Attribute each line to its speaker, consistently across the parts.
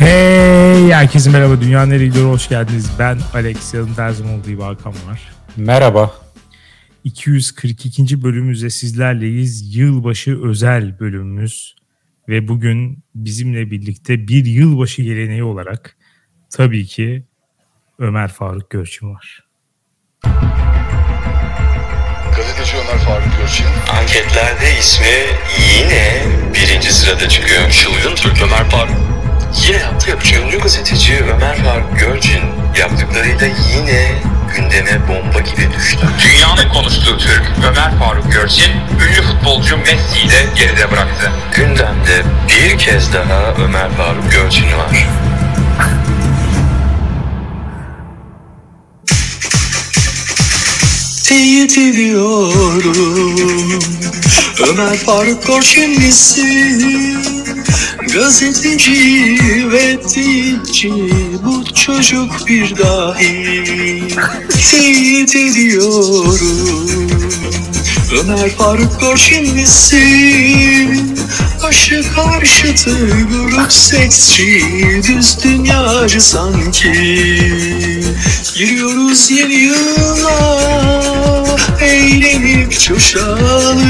Speaker 1: Hey herkese merhaba Dünya Nereye Gidiyor hoş geldiniz. Ben Alex yanımda Terzim olduğu gibi Hakan var.
Speaker 2: Merhaba.
Speaker 1: 242. bölümümüzde sizlerleyiz. Yılbaşı özel bölümümüz. Ve bugün bizimle birlikte bir yılbaşı geleneği olarak tabii ki Ömer Faruk Görçin var.
Speaker 3: Gazeteci Ömer Faruk Görçin.
Speaker 4: Anketlerde ismi yine birinci sırada çıkıyor. Çılgın Türk Ömer Faruk. Yine yaptı yapacak. Ünlü gazeteci Ömer Faruk Görçin yaptıklarıyla yine gündeme bomba gibi düştü.
Speaker 5: Dünyanın konuştuğu Türk Ömer Faruk Görçin, ünlü futbolcu Messi'yi de geride bıraktı.
Speaker 4: Gündemde bir kez daha Ömer Faruk Görçin var.
Speaker 6: Teyit ediyorum Ömer Faruk misin? Gazeteci ve dilci Bu çocuk bir dahi Teyit ediyorum Ömer Faruk misin? Başı karşıtı grup seksçi Düz dünyacı sanki. Giriyoruz yeni yıla Eğlenip coşalım.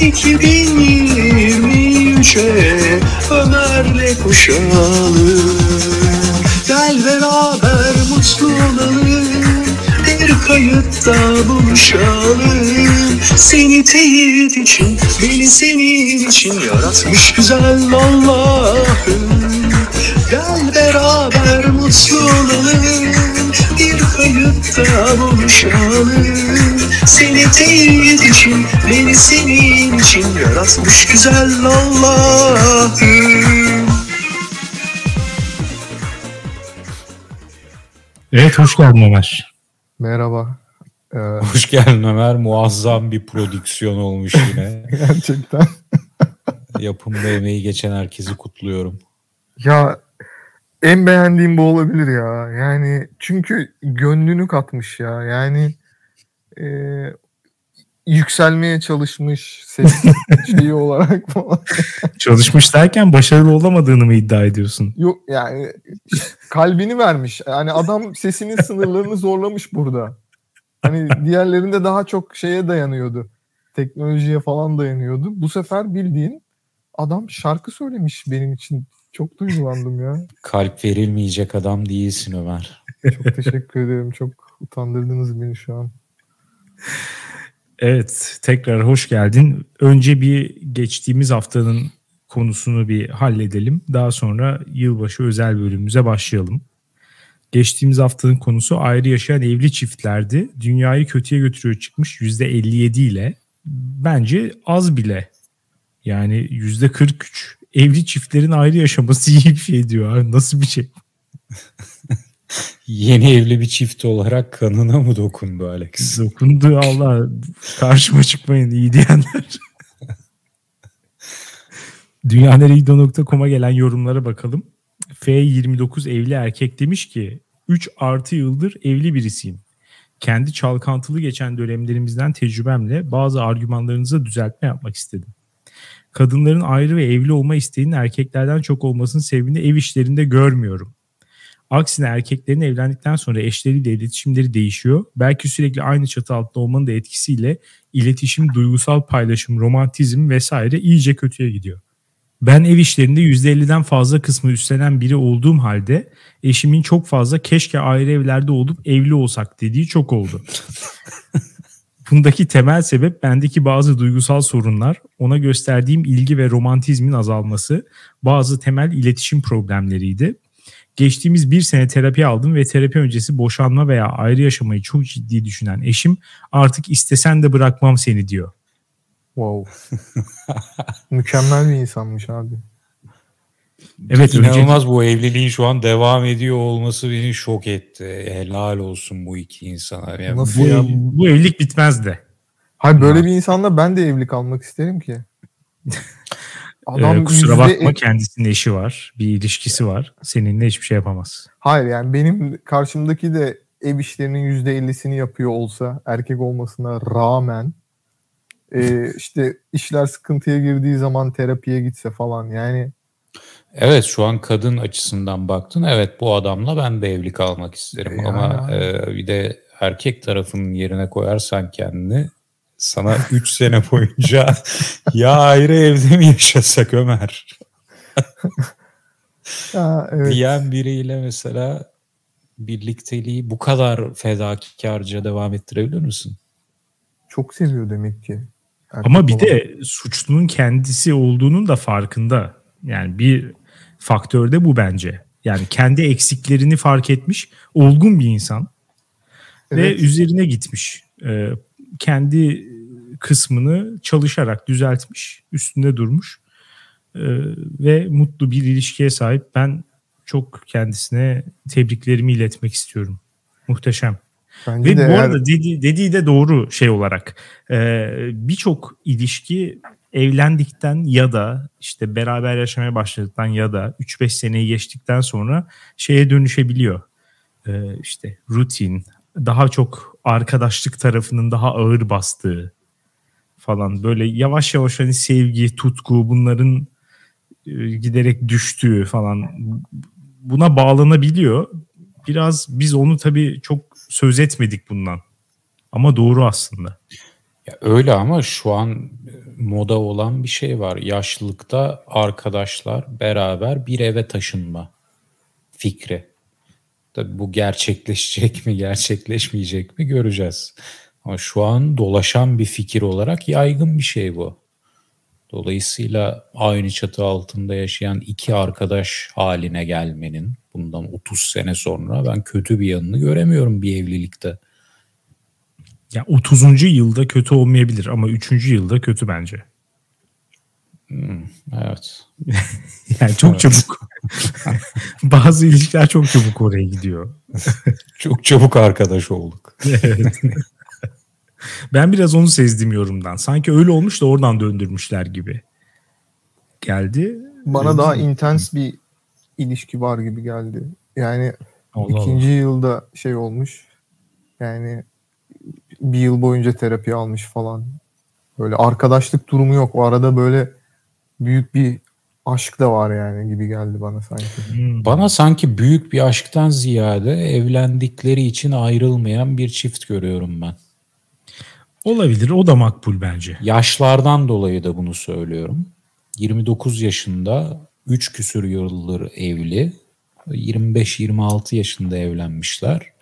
Speaker 6: 2023'e Ömer'le koşalım. Gel beraber mutlu olalım kayıtta buluşalım. Seni teyit için, beni senin için yaratmış güzel Allah'ım. Gel beraber mutlu olalım. Bir kayıtta buluşalım. Seni teyit için, beni senin için yaratmış güzel Allah'ım.
Speaker 1: Evet hoş geldin Ömer.
Speaker 2: Merhaba. Ee, Hoş geldin Ömer. Muazzam bir prodüksiyon olmuş yine.
Speaker 7: Gerçekten.
Speaker 2: Yapımda emeği geçen herkesi kutluyorum.
Speaker 7: Ya en beğendiğim bu olabilir ya. Yani çünkü gönlünü katmış ya. Yani e, yükselmeye çalışmış ses şeyi olarak falan.
Speaker 1: Çalışmış derken başarılı olamadığını mı iddia ediyorsun?
Speaker 7: Yok yani kalbini vermiş. Yani adam sesinin sınırlarını zorlamış burada. Hani diğerlerinde daha çok şeye dayanıyordu. Teknolojiye falan dayanıyordu. Bu sefer bildiğin adam şarkı söylemiş benim için. Çok duygulandım ya.
Speaker 2: Kalp verilmeyecek adam değilsin Ömer.
Speaker 7: Çok teşekkür ederim. Çok utandırdınız beni şu an.
Speaker 1: Evet, tekrar hoş geldin. Önce bir geçtiğimiz haftanın konusunu bir halledelim. Daha sonra yılbaşı özel bölümümüze başlayalım. Geçtiğimiz haftanın konusu ayrı yaşayan evli çiftlerdi. Dünyayı kötüye götürüyor çıkmış %57 ile. Bence az bile. Yani %43 evli çiftlerin ayrı yaşaması iyi bir şey diyor. Nasıl bir şey?
Speaker 2: Yeni evli bir çift olarak kanına mı dokundu Alex?
Speaker 1: Dokundu Allah. Karşıma çıkmayın iyi diyenler. Dünyaneregido.com'a gelen yorumlara bakalım. F29 evli erkek demiş ki 3 artı yıldır evli birisiyim. Kendi çalkantılı geçen dönemlerimizden tecrübemle bazı argümanlarınıza düzeltme yapmak istedim. Kadınların ayrı ve evli olma isteğinin erkeklerden çok olmasının sebebini ev işlerinde görmüyorum. Aksine erkeklerin evlendikten sonra eşleriyle iletişimleri değişiyor. Belki sürekli aynı çatı altında olmanın da etkisiyle iletişim, duygusal paylaşım, romantizm vesaire iyice kötüye gidiyor. Ben ev işlerinde %50'den fazla kısmı üstlenen biri olduğum halde eşimin çok fazla keşke ayrı evlerde olup evli olsak dediği çok oldu. Bundaki temel sebep bendeki bazı duygusal sorunlar, ona gösterdiğim ilgi ve romantizmin azalması, bazı temel iletişim problemleriydi. Geçtiğimiz bir sene terapi aldım ve terapi öncesi boşanma veya ayrı yaşamayı çok ciddi düşünen eşim artık istesen de bırakmam seni diyor.
Speaker 7: Wow. Mükemmel bir insanmış abi.
Speaker 2: Evet inanılmaz önce... bu evliliğin şu an devam ediyor olması beni şok etti. Helal olsun bu iki insana.
Speaker 1: Yani Nasıl bu, ya? Bu evlilik bitmez de.
Speaker 7: Hayır böyle bir insanla ben de evli kalmak isterim ki.
Speaker 1: Adam ee, kusura bakma ev... kendisinin eşi var. Bir ilişkisi var. Seninle hiçbir şey yapamaz.
Speaker 7: Hayır yani benim karşımdaki de ev işlerinin %50'sini yapıyor olsa erkek olmasına rağmen e, işte işler sıkıntıya girdiği zaman terapiye gitse falan yani
Speaker 2: Evet şu an kadın açısından baktın. Evet bu adamla ben de evli kalmak isterim.
Speaker 7: Ya.
Speaker 2: Ama e, bir de erkek tarafının yerine koyarsan kendini sana 3 sene boyunca ya ayrı evde mi yaşasak Ömer?
Speaker 7: Ha, evet.
Speaker 2: Diyen biriyle mesela birlikteliği bu kadar fedakarca devam ettirebilir misin?
Speaker 7: Çok seviyor demek ki. Erkek
Speaker 1: Ama bir
Speaker 7: olan.
Speaker 1: de suçlunun kendisi olduğunun da farkında. Yani bir faktör de bu bence. Yani kendi eksiklerini fark etmiş, olgun bir insan ve
Speaker 7: Evet.
Speaker 1: üzerine gitmiş. Ee, kendi kısmını çalışarak düzeltmiş, üstünde durmuş Ee, ve mutlu bir ilişkiye sahip. Ben çok kendisine tebriklerimi iletmek istiyorum. Muhteşem.
Speaker 7: Bence
Speaker 1: Ve
Speaker 7: de
Speaker 1: bu
Speaker 7: eğer-
Speaker 1: arada dediği, dediği de doğru şey olarak. Ee, Birçok ilişki evlendikten ya da işte beraber yaşamaya başladıktan ya da 3-5 seneyi geçtikten sonra şeye dönüşebiliyor. Ee, işte rutin, daha çok arkadaşlık tarafının daha ağır bastığı falan böyle yavaş yavaş hani sevgi, tutku bunların e, giderek düştüğü falan buna bağlanabiliyor. Biraz biz onu tabii çok söz etmedik bundan. Ama doğru aslında.
Speaker 2: Ya öyle ama şu an e, moda olan bir şey var. Yaşlılıkta arkadaşlar beraber bir eve taşınma fikri. Tabii bu gerçekleşecek mi, gerçekleşmeyecek mi göreceğiz. Ama şu an dolaşan bir fikir olarak yaygın bir şey bu. Dolayısıyla aynı çatı altında yaşayan iki arkadaş haline gelmenin bundan 30 sene sonra ben kötü bir yanını göremiyorum bir evlilikte.
Speaker 1: Ya 30. yılda kötü olmayabilir ama 3. yılda kötü bence.
Speaker 2: Evet.
Speaker 1: Yani çok çabuk. Bazı ilişkiler çok çabuk oraya gidiyor.
Speaker 2: Çok çabuk arkadaş olduk.
Speaker 1: Evet. ben biraz onu sezdim yorumdan. Sanki öyle olmuş da oradan döndürmüşler gibi. Geldi.
Speaker 7: bana daha intens bir ilişki var gibi geldi. Yani
Speaker 1: Allah
Speaker 7: ikinci yılda şey olmuş. Yani bir yıl boyunca terapi almış falan. Böyle arkadaşlık durumu yok. O arada böyle büyük bir aşk da var yani gibi geldi bana sanki.
Speaker 1: Hmm.
Speaker 2: Bana sanki büyük bir aşktan ziyade evlendikleri için ayrılmayan bir çift görüyorum ben.
Speaker 1: Olabilir. O da makbul bence.
Speaker 2: Yaşlardan dolayı da bunu söylüyorum. 29 yaşında 3 küsür yıldır evli. 25-26 yaşında evlenmişler.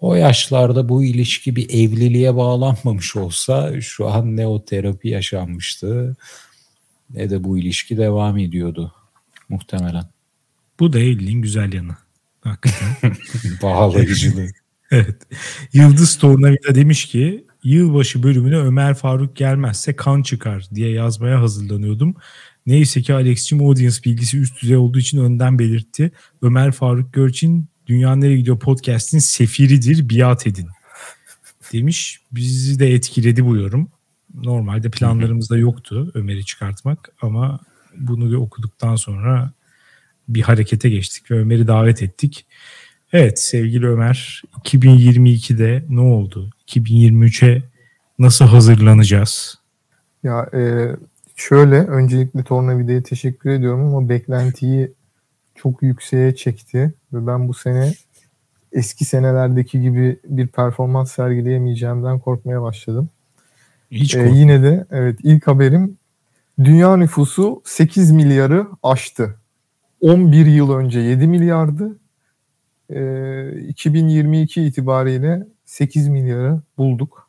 Speaker 2: O yaşlarda bu ilişki bir evliliğe bağlanmamış olsa şu an ne o terapi yaşanmıştı ne de bu ilişki devam ediyordu muhtemelen.
Speaker 1: Bu da evliliğin güzel yanı. Hakikaten.
Speaker 2: Bağlayıcılığı.
Speaker 1: evet. Yıldız Tornavida demiş ki yılbaşı bölümüne Ömer Faruk gelmezse kan çıkar diye yazmaya hazırlanıyordum. Neyse ki Alex'cim audience bilgisi üst düzey olduğu için önden belirtti. Ömer Faruk Görçin Dünya Nereye Gidiyor podcast'in sefiridir biat edin demiş. Bizi de etkiledi bu yorum. Normalde planlarımızda yoktu Ömer'i çıkartmak ama bunu okuduktan sonra bir harekete geçtik ve Ömer'i davet ettik. Evet sevgili Ömer 2022'de ne oldu? 2023'e nasıl hazırlanacağız?
Speaker 7: Ya e, şöyle öncelikle Tornavida'ya teşekkür ediyorum ama beklentiyi çok yükseğe çekti ve ben bu sene eski senelerdeki gibi bir performans sergileyemeyeceğimden korkmaya başladım.
Speaker 1: Hiç
Speaker 7: Ee,
Speaker 1: kork-
Speaker 7: yine de evet ilk haberim dünya nüfusu 8 milyarı aştı. 11 yıl önce 7 milyardı. Ee, 2022 itibariyle 8 milyarı bulduk.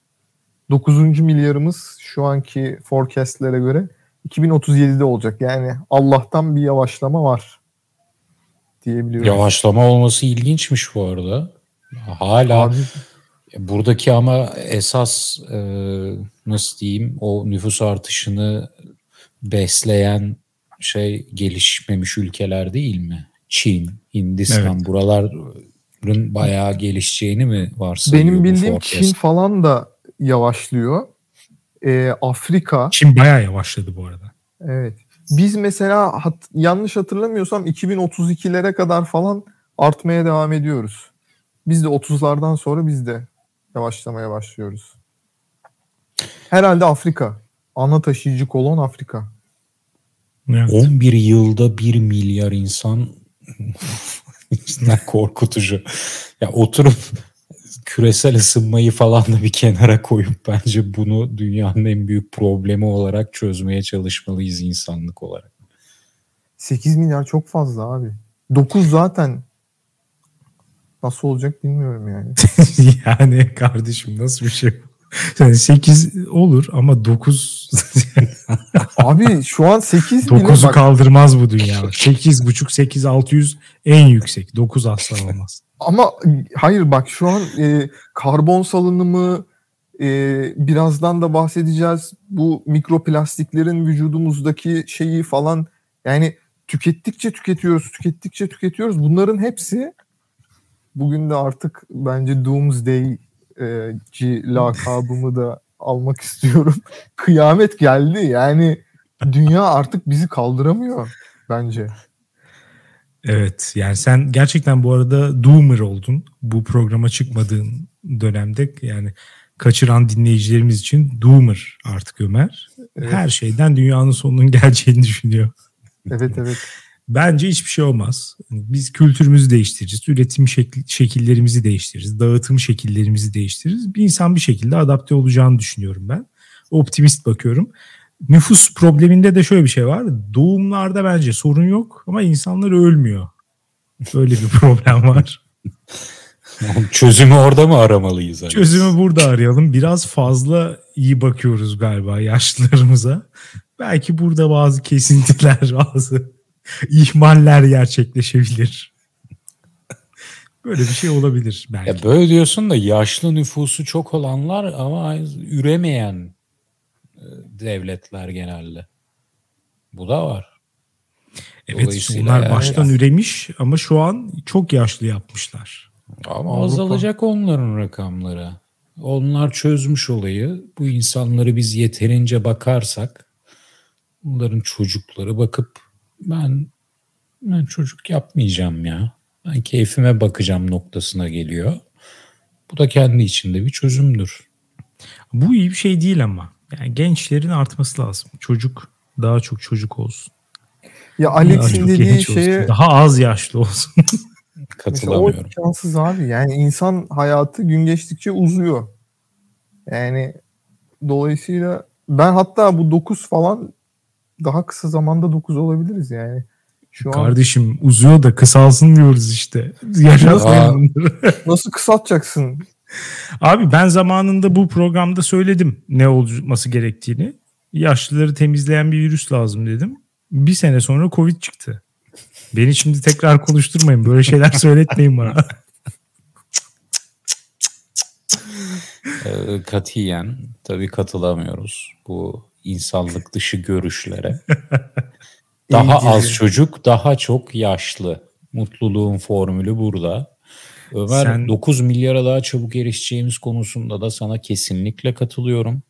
Speaker 7: 9. milyarımız şu anki forecastlere göre 2037'de olacak. Yani Allah'tan bir yavaşlama var diyebiliyoruz.
Speaker 2: Yavaşlama olması ilginçmiş bu arada. Hala
Speaker 7: Abi,
Speaker 2: buradaki ama esas e, nasıl diyeyim o nüfus artışını besleyen şey gelişmemiş ülkeler değil mi? Çin, Hindistan
Speaker 1: Evet.
Speaker 2: buraların bayağı gelişeceğini mi varsayıyor
Speaker 7: benim bildiğim? Çin falan da yavaşlıyor. Ee, Afrika
Speaker 1: Çin bayağı yavaşladı bu arada.
Speaker 7: Evet. Biz mesela hat- yanlış hatırlamıyorsam 2032'lere kadar falan artmaya devam ediyoruz. Biz de 30'lardan sonra biz de yavaşlamaya başlıyoruz. Herhalde Afrika. Ana taşıyıcı kolon Afrika.
Speaker 1: Evet.
Speaker 2: 11 yılda 1 milyar insan cidden korkutucu. Ya oturup küresel ısınmayı falan da bir kenara koyup bence bunu dünyanın en büyük problemi olarak çözmeye çalışmalıyız insanlık olarak.
Speaker 7: 8 milyar çok fazla abi. 9 zaten nasıl olacak bilmiyorum yani.
Speaker 1: yani kardeşim nasıl bir şey bu? Yani 8 olur ama 9
Speaker 7: Abi şu an 8 bile
Speaker 1: 9'u
Speaker 7: bak,
Speaker 1: kaldırmaz bu dünya. 8.5 8 600 en yüksek. 9 asla olmaz.
Speaker 7: ama hayır bak şu an e, karbon salınımı e, birazdan da bahsedeceğiz. Bu mikroplastiklerin vücudumuzdaki şeyi falan yani tükettikçe tüketiyoruz, tükettikçe tüketiyoruz. Bunların hepsi bugün de artık bence Doomsday e, lakabımı da almak istiyorum. Kıyamet geldi. Yani dünya artık bizi kaldıramıyor bence.
Speaker 1: Evet yani sen gerçekten bu arada doomer oldun. Bu programa çıkmadığın dönemde yani kaçıran dinleyicilerimiz için doomer artık Ömer.
Speaker 7: Evet.
Speaker 1: Her şeyden dünyanın sonunun geleceğini düşünüyor.
Speaker 7: Evet evet.
Speaker 1: Bence hiçbir şey olmaz. Biz kültürümüzü değiştiririz, üretim şekil, şekillerimizi değiştiririz, dağıtım şekillerimizi değiştiririz. Bir insan bir şekilde adapte olacağını düşünüyorum ben. Optimist bakıyorum. Nüfus probleminde de şöyle bir şey var. Doğumlarda bence sorun yok ama insanlar ölmüyor. Böyle bir problem var.
Speaker 2: Çözümü orada mı aramalıyız? hani?
Speaker 1: Çözümü burada arayalım. Biraz fazla iyi bakıyoruz galiba yaşlılarımıza. Belki burada bazı kesintiler, bazı ihmaller gerçekleşebilir. Böyle bir şey olabilir belki.
Speaker 2: Ya böyle diyorsun da yaşlı nüfusu çok olanlar ama üremeyen e, devletler genelde. Bu da var.
Speaker 1: evet bunlar
Speaker 2: yani-
Speaker 1: baştan üremiş ama şu an çok yaşlı yapmışlar.
Speaker 2: Ama
Speaker 7: Avrupa.
Speaker 2: azalacak onların rakamları. Onlar çözmüş olayı. Bu insanları biz yeterince bakarsak bunların çocukları bakıp ben ben çocuk yapmayacağım ya. Ben keyfime bakacağım noktasına geliyor. Bu da kendi içinde bir çözümdür.
Speaker 1: Bu iyi bir şey değil ama. Yani gençlerin artması lazım. Çocuk daha çok çocuk olsun.
Speaker 7: Ya Alex'in dediği
Speaker 1: olsun.
Speaker 7: şeye
Speaker 1: Daha az yaşlı olsun.
Speaker 7: Mesela o
Speaker 2: Katılamıyorum.
Speaker 7: imkansız abi. Yani insan hayatı gün geçtikçe uzuyor. Yani dolayısıyla ben hatta bu 9 falan daha kısa zamanda 9 olabiliriz yani. Şu an
Speaker 1: Kardeşim uzuyor da kısalsın diyoruz işte. Bunları.
Speaker 7: nasıl kısaltacaksın?
Speaker 1: Abi ben zamanında bu programda söyledim ne olması gerektiğini. Yaşlıları temizleyen bir virüs lazım dedim. Bir sene sonra Covid çıktı. Beni şimdi tekrar konuşturmayın. Böyle şeyler söyletmeyin bana.
Speaker 2: Ee, katiyen tabii katılamıyoruz bu insanlık dışı görüşlere. daha az çocuk, daha çok yaşlı. Mutluluğun formülü burada. Ömer
Speaker 1: Sen-
Speaker 2: 9 milyara daha çabuk erişeceğimiz konusunda da sana kesinlikle katılıyorum.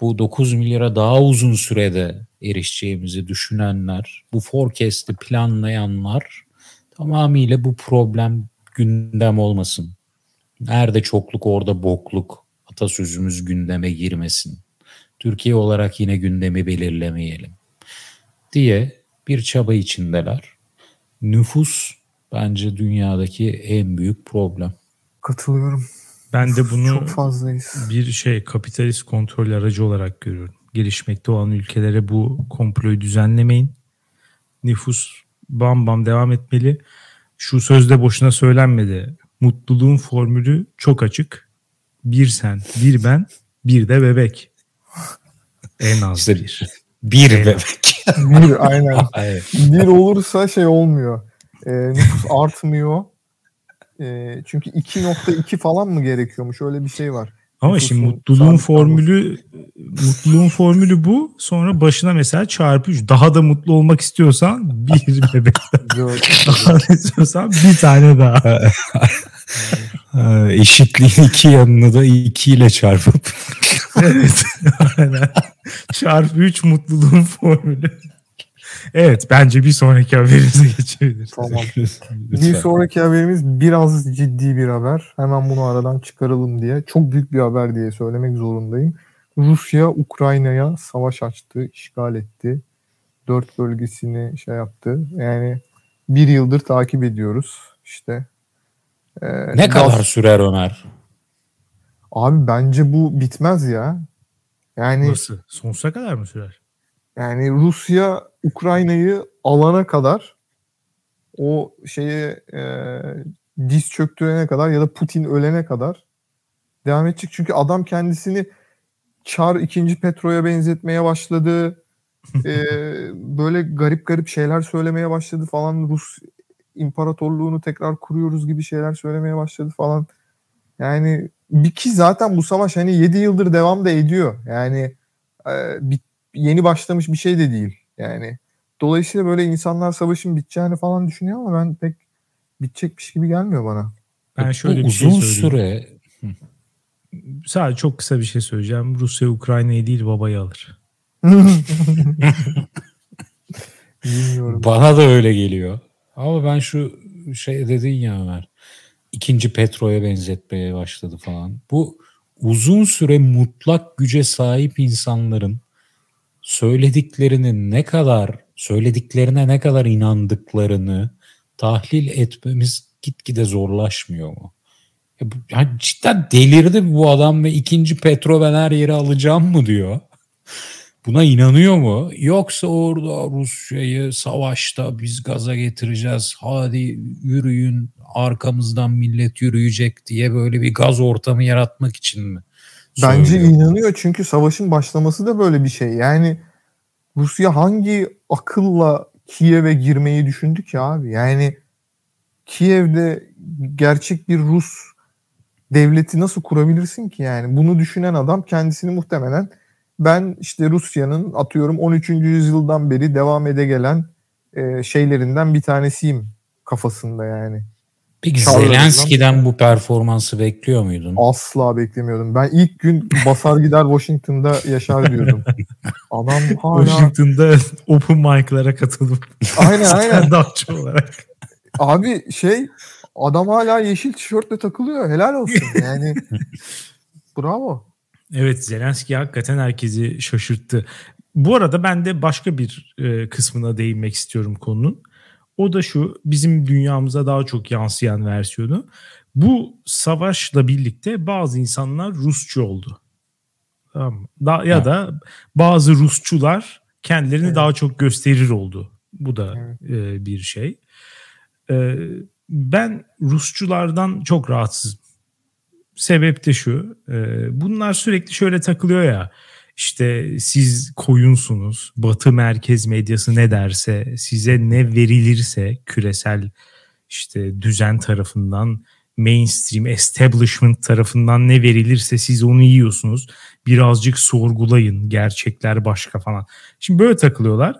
Speaker 2: Bu 9 milyara daha uzun sürede erişeceğimizi düşünenler, bu forecast'i planlayanlar tamamıyla bu problem gündem olmasın. Nerede çokluk orada bokluk atasözümüz gündeme girmesin. Türkiye olarak yine gündemi belirlemeyelim diye bir çaba içindeler. Nüfus bence dünyadaki en büyük problem.
Speaker 7: Katılıyorum.
Speaker 1: Ben de bunu
Speaker 7: Çok fazlayız.
Speaker 1: bir şey kapitalist kontrol aracı olarak görüyorum. Gelişmekte olan ülkelere bu komployu düzenlemeyin. Nüfus bam bam devam etmeli. Şu sözde boşuna söylenmedi. Mutluluğun formülü çok açık. Bir sen, bir ben, bir de bebek. En az
Speaker 2: İşte
Speaker 1: bir.
Speaker 2: Bir
Speaker 1: Evet.
Speaker 2: bebek.
Speaker 7: Bir aynen.
Speaker 2: Evet.
Speaker 7: Bir olursa şey olmuyor. E, nüfus artmıyor. E, çünkü 2.2 falan mı gerekiyormuş? Öyle bir şey var.
Speaker 1: Ama
Speaker 7: Nüfusun
Speaker 1: şimdi mutluluğun formülü mutluluğun formülü bu. Sonra başına mesela çarpı 3. Daha da mutlu olmak istiyorsan bir bebek. Daha da istiyorsan bir tane daha.
Speaker 2: Ha, Eşitliğin iki yanını da iki ile çarpıp
Speaker 1: Evet. Çarpı 3 mutluluğun formülü. Evet bence bir sonraki haberimize geçebiliriz.
Speaker 7: Tamam. Bir sonraki haberimiz biraz ciddi bir haber. Hemen bunu aradan çıkaralım diye. Çok büyük bir haber diye söylemek zorundayım. Rusya Ukrayna'ya savaş açtı, işgal etti. dört bölgesini şey yaptı. Yani bir yıldır takip ediyoruz. İşte e,
Speaker 2: Ne
Speaker 7: gaz-
Speaker 2: kadar sürer Ömer?
Speaker 7: Abi bence bu bitmez ya. Yani
Speaker 1: Nasıl? Sonsuza kadar mı sürer?
Speaker 7: yani Rusya Ukrayna'yı alana kadar o şeye e, diz çöktürene kadar ya da Putin ölene kadar devam edecek. Çünkü adam kendisini Çar 2. Petro'ya benzetmeye başladı. E, böyle garip garip şeyler söylemeye başladı falan. Rus imparatorluğunu tekrar kuruyoruz gibi şeyler söylemeye başladı falan. Yani bir ki zaten bu savaş hani 7 yıldır devam da ediyor. Yani e, bit- yeni başlamış bir şey de değil. Yani dolayısıyla böyle insanlar savaşın biteceğini falan düşünüyor ama ben pek bitecekmiş gibi gelmiyor bana.
Speaker 1: Ben şöyle
Speaker 2: Bu
Speaker 1: bir şey
Speaker 2: uzun
Speaker 1: söyleyeyim.
Speaker 2: süre
Speaker 1: Sadece çok kısa bir şey söyleyeceğim. Rusya Ukrayna'yı değil babayı alır.
Speaker 7: Bilmiyorum.
Speaker 2: bana da öyle geliyor. Ama ben şu şey dedin ya Ömer. İkinci Petro'ya benzetmeye başladı falan. Bu uzun süre mutlak güce sahip insanların söylediklerinin ne kadar söylediklerine ne kadar inandıklarını tahlil etmemiz gitgide zorlaşmıyor mu? Ya bu, yani cidden delirdi bu adam ve ikinci Petro ben her yeri alacağım mı diyor. Buna inanıyor mu? Yoksa orada Rusya'yı savaşta biz gaza getireceğiz. Hadi yürüyün arkamızdan millet yürüyecek diye böyle bir gaz ortamı yaratmak için mi?
Speaker 7: Bence
Speaker 2: söylüyor?
Speaker 7: inanıyor çünkü savaşın başlaması da böyle bir şey. Yani Rusya hangi akılla Kiev'e girmeyi düşündü ki abi? Yani Kiev'de gerçek bir Rus devleti nasıl kurabilirsin ki yani? Bunu düşünen adam kendisini muhtemelen ben işte Rusya'nın atıyorum 13. yüzyıldan beri devam ede gelen e, şeylerinden bir tanesiyim kafasında yani.
Speaker 2: Peki
Speaker 7: Çağrı'dan-
Speaker 2: Zelenski'den bu performansı bekliyor muydun?
Speaker 7: Asla beklemiyordum. Ben ilk gün basar gider Washington'da yaşar diyordum. Adam hala
Speaker 1: Washington'da open mic'lara katılıp
Speaker 7: aynen aynen.
Speaker 1: olarak.
Speaker 7: Abi şey adam hala yeşil tişörtle takılıyor. Helal olsun. Yani bravo.
Speaker 1: Evet Zelenski hakikaten herkesi şaşırttı. Bu arada ben de başka bir e, kısmına değinmek istiyorum konunun. O da şu bizim dünyamıza daha çok yansıyan versiyonu. Bu savaşla birlikte bazı insanlar Rusçu oldu. Tamam mı? Da, ya
Speaker 2: Evet.
Speaker 1: da bazı Rusçular kendilerini
Speaker 7: Evet.
Speaker 1: daha çok gösterir oldu. Bu da
Speaker 7: Evet.
Speaker 1: e, bir şey. E, ben Rusçulardan çok rahatsızım. Sebep de şu. e, bunlar sürekli şöyle takılıyor ya. İşte siz koyunsunuz. Batı merkez medyası ne derse, size ne verilirse küresel işte düzen tarafından, mainstream establishment tarafından ne verilirse siz onu yiyorsunuz. Birazcık sorgulayın. Gerçekler başka falan. Şimdi böyle takılıyorlar.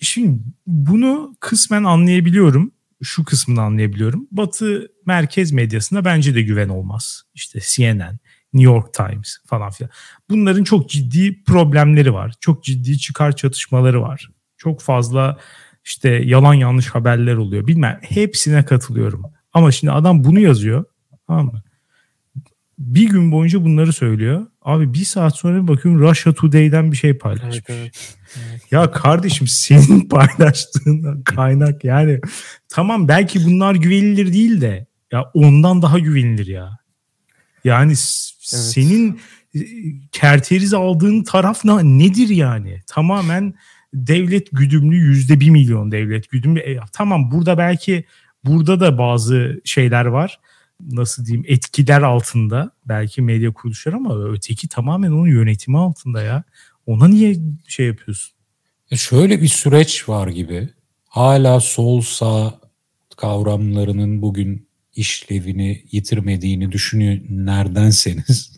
Speaker 1: Şimdi bunu kısmen anlayabiliyorum. Şu kısmını anlayabiliyorum. Batı merkez medyasına bence de güven olmaz. İşte CNN, New York Times falan filan. Bunların çok ciddi problemleri var. Çok ciddi çıkar çatışmaları var. Çok fazla işte yalan yanlış haberler oluyor. Bilmem hepsine katılıyorum. Ama şimdi adam bunu yazıyor. Tamam mı? Bir gün boyunca bunları söylüyor. Abi bir saat sonra bir bakıyorum Russia Today'den bir şey paylaşmış.
Speaker 7: evet.
Speaker 1: Ya kardeşim senin paylaştığın kaynak yani tamam belki bunlar güvenilir değil de ya ondan daha güvenilir ya. Yani
Speaker 7: Evet.
Speaker 1: senin e, kerteriz aldığın taraf ne, nedir yani? Tamamen devlet güdümlü yüzde bir milyon devlet güdümlü. E, tamam burada belki burada da bazı şeyler var. Nasıl diyeyim etkiler altında belki medya kuruluşları ama öteki tamamen onun yönetimi altında ya. Ona niye şey yapıyorsun?
Speaker 2: E Şöyle bir süreç var gibi. Hala sol sağ kavramlarının bugün işlevini yitirmediğini düşünenlerdenseniz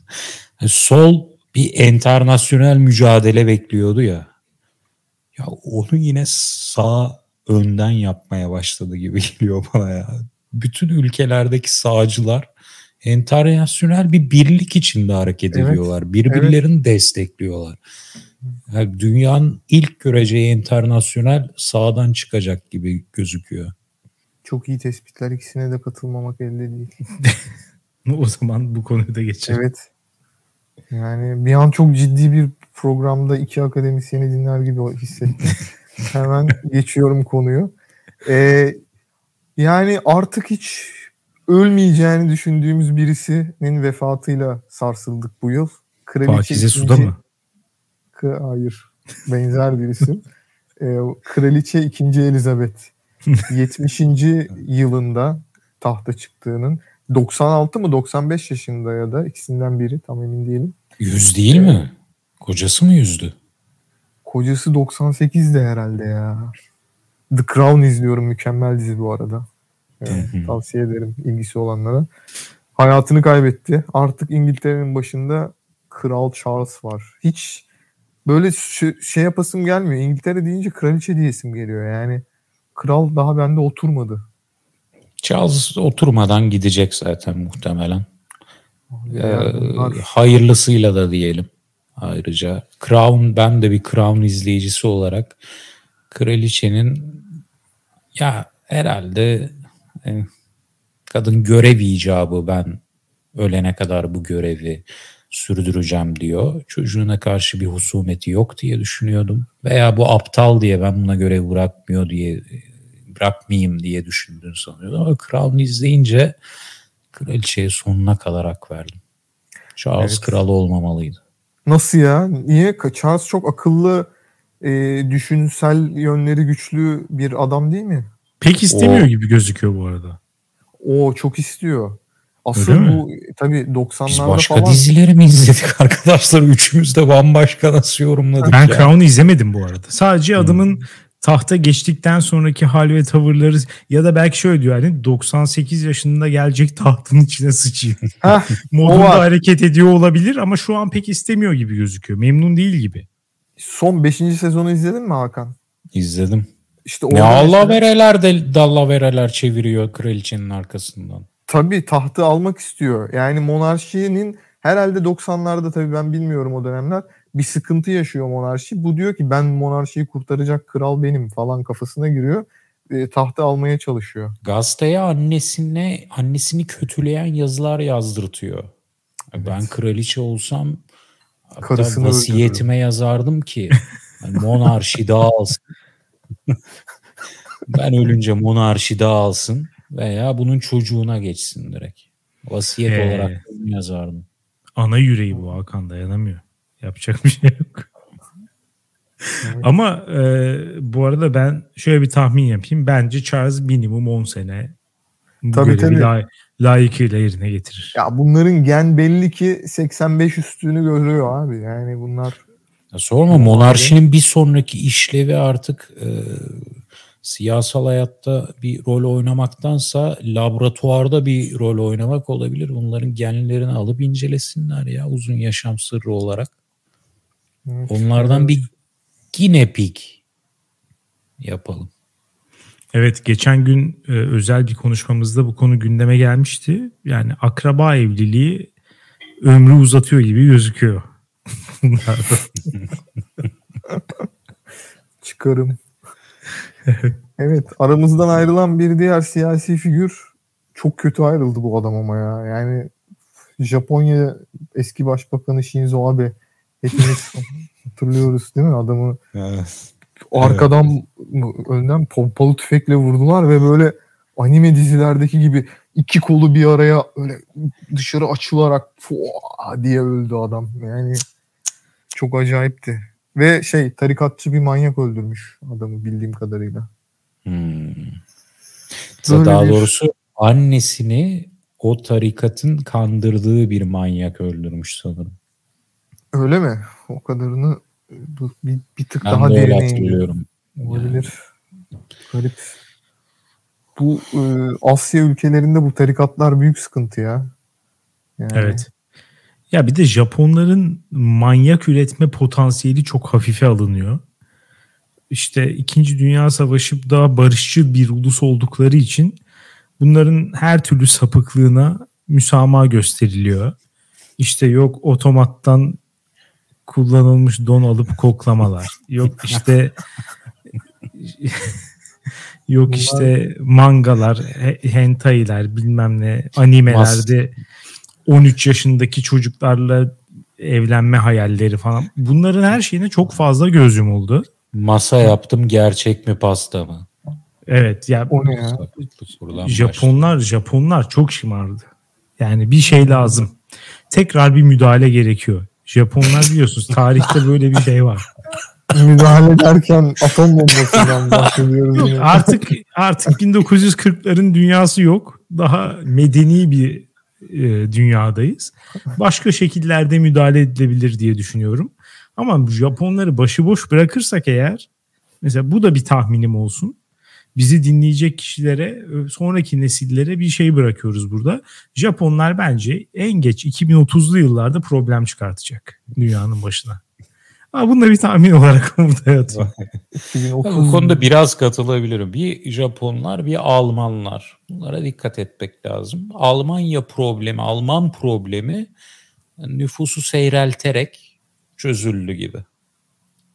Speaker 2: sol bir enternasyonel mücadele bekliyordu ya. Ya onu yine sağ önden yapmaya başladı gibi geliyor bana ya. Bütün ülkelerdeki sağcılar enternasyonel bir birlik içinde hareket
Speaker 7: Evet,
Speaker 2: ediyorlar. Birbirlerini destekliyorlar. Yani dünyanın ilk göreceği internasyonel sağdan çıkacak gibi gözüküyor.
Speaker 7: Çok iyi tespitler. ikisine de katılmamak elde değil.
Speaker 1: O zaman bu konuyu da geçelim.
Speaker 7: Evet. Yani bir an çok ciddi bir programda iki akademisyeni dinler gibi hissettim. Hemen geçiyorum konuyu. Ee, yani artık hiç ölmeyeceğini düşündüğümüz birisinin vefatıyla sarsıldık bu yıl. Kraliçe
Speaker 1: Pakize
Speaker 7: ikinci-
Speaker 1: suda mı?
Speaker 7: K- Hayır. Benzer bir isim. Ee, Kraliçe 2. Elizabeth 70. yılında tahta çıktığının 96 mı 95 yaşında ya da ikisinden biri tam emin değilim.
Speaker 2: Yüz değil mi? Kocası mı yüzdü?
Speaker 7: Kocası 98'de herhalde ya. The Crown izliyorum. Mükemmel dizi bu arada. Evet, tavsiye ederim ilgisi olanlara. Hayatını kaybetti. Artık İngiltere'nin başında Kral Charles var. Hiç böyle şey yapasım gelmiyor. İngiltere deyince kraliçe diyesim geliyor. Yani kral daha bende oturmadı.
Speaker 2: Charles oturmadan gidecek zaten muhtemelen.
Speaker 7: Yani
Speaker 2: Ee, hayırlısıyla da diyelim. Ayrıca Crown ben de bir Crown izleyicisi olarak kraliçenin ya herhalde e, kadın görev icabı ben ölene kadar bu görevi sürdüreceğim diyor. Çocuğuna karşı bir husumeti yok diye düşünüyordum. Veya bu aptal diye ben buna görev bırakmıyor diye bırakmayayım diye düşündüğünü sanıyordum. Ama Crown'u izleyince kraliçeye sonuna kadar hak verdim. Charles
Speaker 7: Evet.
Speaker 2: kral olmamalıydı.
Speaker 7: Nasıl ya? Niye? Charles çok akıllı, e, düşünsel yönleri güçlü bir adam değil mi?
Speaker 1: Pek istemiyor
Speaker 2: O-
Speaker 1: gibi gözüküyor bu arada.
Speaker 7: O çok istiyor. Asıl bu tabii 90'larda
Speaker 2: Biz başka
Speaker 7: falan
Speaker 2: dizileri mi izledik arkadaşlar? Üçümüz de bambaşka nasıl yorumladık
Speaker 1: Ben
Speaker 2: ya?
Speaker 1: Crown'u izlemedim bu arada. Sadece
Speaker 2: Hmm.
Speaker 1: adamın tahta geçtikten sonraki hal ve tavırları ya da belki şöyle diyor yani 98 yaşında gelecek tahtın içine sıçayım. Modunda hareket ediyor olabilir ama şu an pek istemiyor gibi gözüküyor. Memnun değil gibi.
Speaker 7: son 5. sezonu izledin mi Hakan?
Speaker 2: İzledim.
Speaker 7: İşte
Speaker 2: Ne Allah vereler de dallavereler çeviriyor kraliçenin arkasından.
Speaker 7: Tabii tahtı almak istiyor. Yani monarşinin herhalde 90'larda tabii ben bilmiyorum o dönemler bir sıkıntı yaşıyor monarşi. Bu diyor ki ben monarşiyi kurtaracak kral benim falan kafasına giriyor. E, tahtı almaya çalışıyor.
Speaker 2: Gazeteye annesine annesini kötüleyen yazılar yazdırtıyor. Ben kraliçe olsam
Speaker 7: Karısını
Speaker 2: vasiyetime yazardım ki hani monarşi dağılsın. ben ölünce monarşi dağılsın veya bunun çocuğuna geçsin direkt. Vasiyet
Speaker 1: He.
Speaker 2: olarak yazardım.
Speaker 1: Ana yüreği bu Hakan dayanamıyor. Yapacak bir şey yok. Ama e, bu arada ben şöyle bir tahmin yapayım. Bence Charles minimum 10 sene bu
Speaker 7: Tabii, tabii.
Speaker 1: lay- layıkıyla yerine getirir.
Speaker 7: Ya bunların gen belli ki 85 üstünü görüyor abi. Yani bunlar
Speaker 2: Ya sorma monarşinin bir sonraki işlevi artık e, siyasal hayatta bir rol oynamaktansa laboratuvarda bir rol oynamak olabilir. Bunların genlerini alıp incelesinler ya uzun yaşam sırrı olarak.
Speaker 7: Evet,
Speaker 2: Onlardan bir guinea pig yapalım.
Speaker 1: Evet geçen gün e, özel bir konuşmamızda bu konu gündeme gelmişti. Yani akraba evliliği ömrü uzatıyor gibi gözüküyor.
Speaker 7: Çıkarım. evet aramızdan ayrılan bir diğer siyasi figür çok kötü ayrıldı bu adam ama ya. Yani Japonya eski başbakanı Shinzo Abe hepimiz hatırlıyoruz değil mi adamı arkadan önden pompalı tüfekle vurdular ve böyle anime dizilerdeki gibi iki kolu bir araya öyle dışarı açılarak diye öldü adam. Yani çok acayipti. Ve şey tarikatçı bir manyak öldürmüş adamı bildiğim kadarıyla.
Speaker 2: Hmm.
Speaker 7: Böyle
Speaker 2: Daha
Speaker 7: bir-
Speaker 2: doğrusu annesini o tarikatın kandırdığı bir manyak öldürmüş sanırım.
Speaker 7: Öyle mi? O kadarını bir, bir tık
Speaker 2: Ben
Speaker 7: daha
Speaker 2: de
Speaker 7: derine
Speaker 2: hatırlıyorum.
Speaker 7: Olabilir. Garip. Bu e, Asya ülkelerinde bu tarikatlar büyük sıkıntı ya. Yani,
Speaker 1: Evet. Ya bir de Japonların manyak üretme potansiyeli çok hafife alınıyor. İşte 2. Dünya Savaşı daha barışçı bir ulus oldukları için bunların her türlü sapıklığına müsamaha gösteriliyor. İşte yok otomattan kullanılmış don alıp koklamalar. Yok işte yok işte mangalar, he- hentailer, bilmem ne, animelerde 13 yaşındaki çocuklarla evlenme hayalleri falan. Bunların her şeyine çok fazla göz yumuldu.
Speaker 2: Masa yaptım gerçek mi pasta mı?
Speaker 1: Evet ya
Speaker 7: O ne ya?
Speaker 1: Japonlar Japonlar çok şımardı. Yani bir şey lazım. Tekrar bir müdahale gerekiyor. Japonlar biliyorsunuz tarihte böyle bir şey var.
Speaker 7: Müdahale derken atom bombasından bahsediyoruz yine.
Speaker 1: Artık artık 1940'ların dünyası yok. Daha medeni bir e, dünyadayız. Başka şekillerde müdahale edilebilir diye düşünüyorum. Ama Japonları başıboş bırakırsak eğer mesela bu da bir tahminim olsun. Bizi dinleyecek kişilere, sonraki nesillere bir şey bırakıyoruz burada. Japonlar bence en geç 2030'lu yıllarda problem çıkartacak dünyanın başına. Ama bunu da bir tahmin olarak burada yatıyor.
Speaker 7: 2030
Speaker 2: Bu konuda biraz katılabilirim. Bir Japonlar, bir Almanlar. Bunlara dikkat etmek lazım. Almanya problemi, Alman problemi nüfusu seyrelterek çözüldü gibi.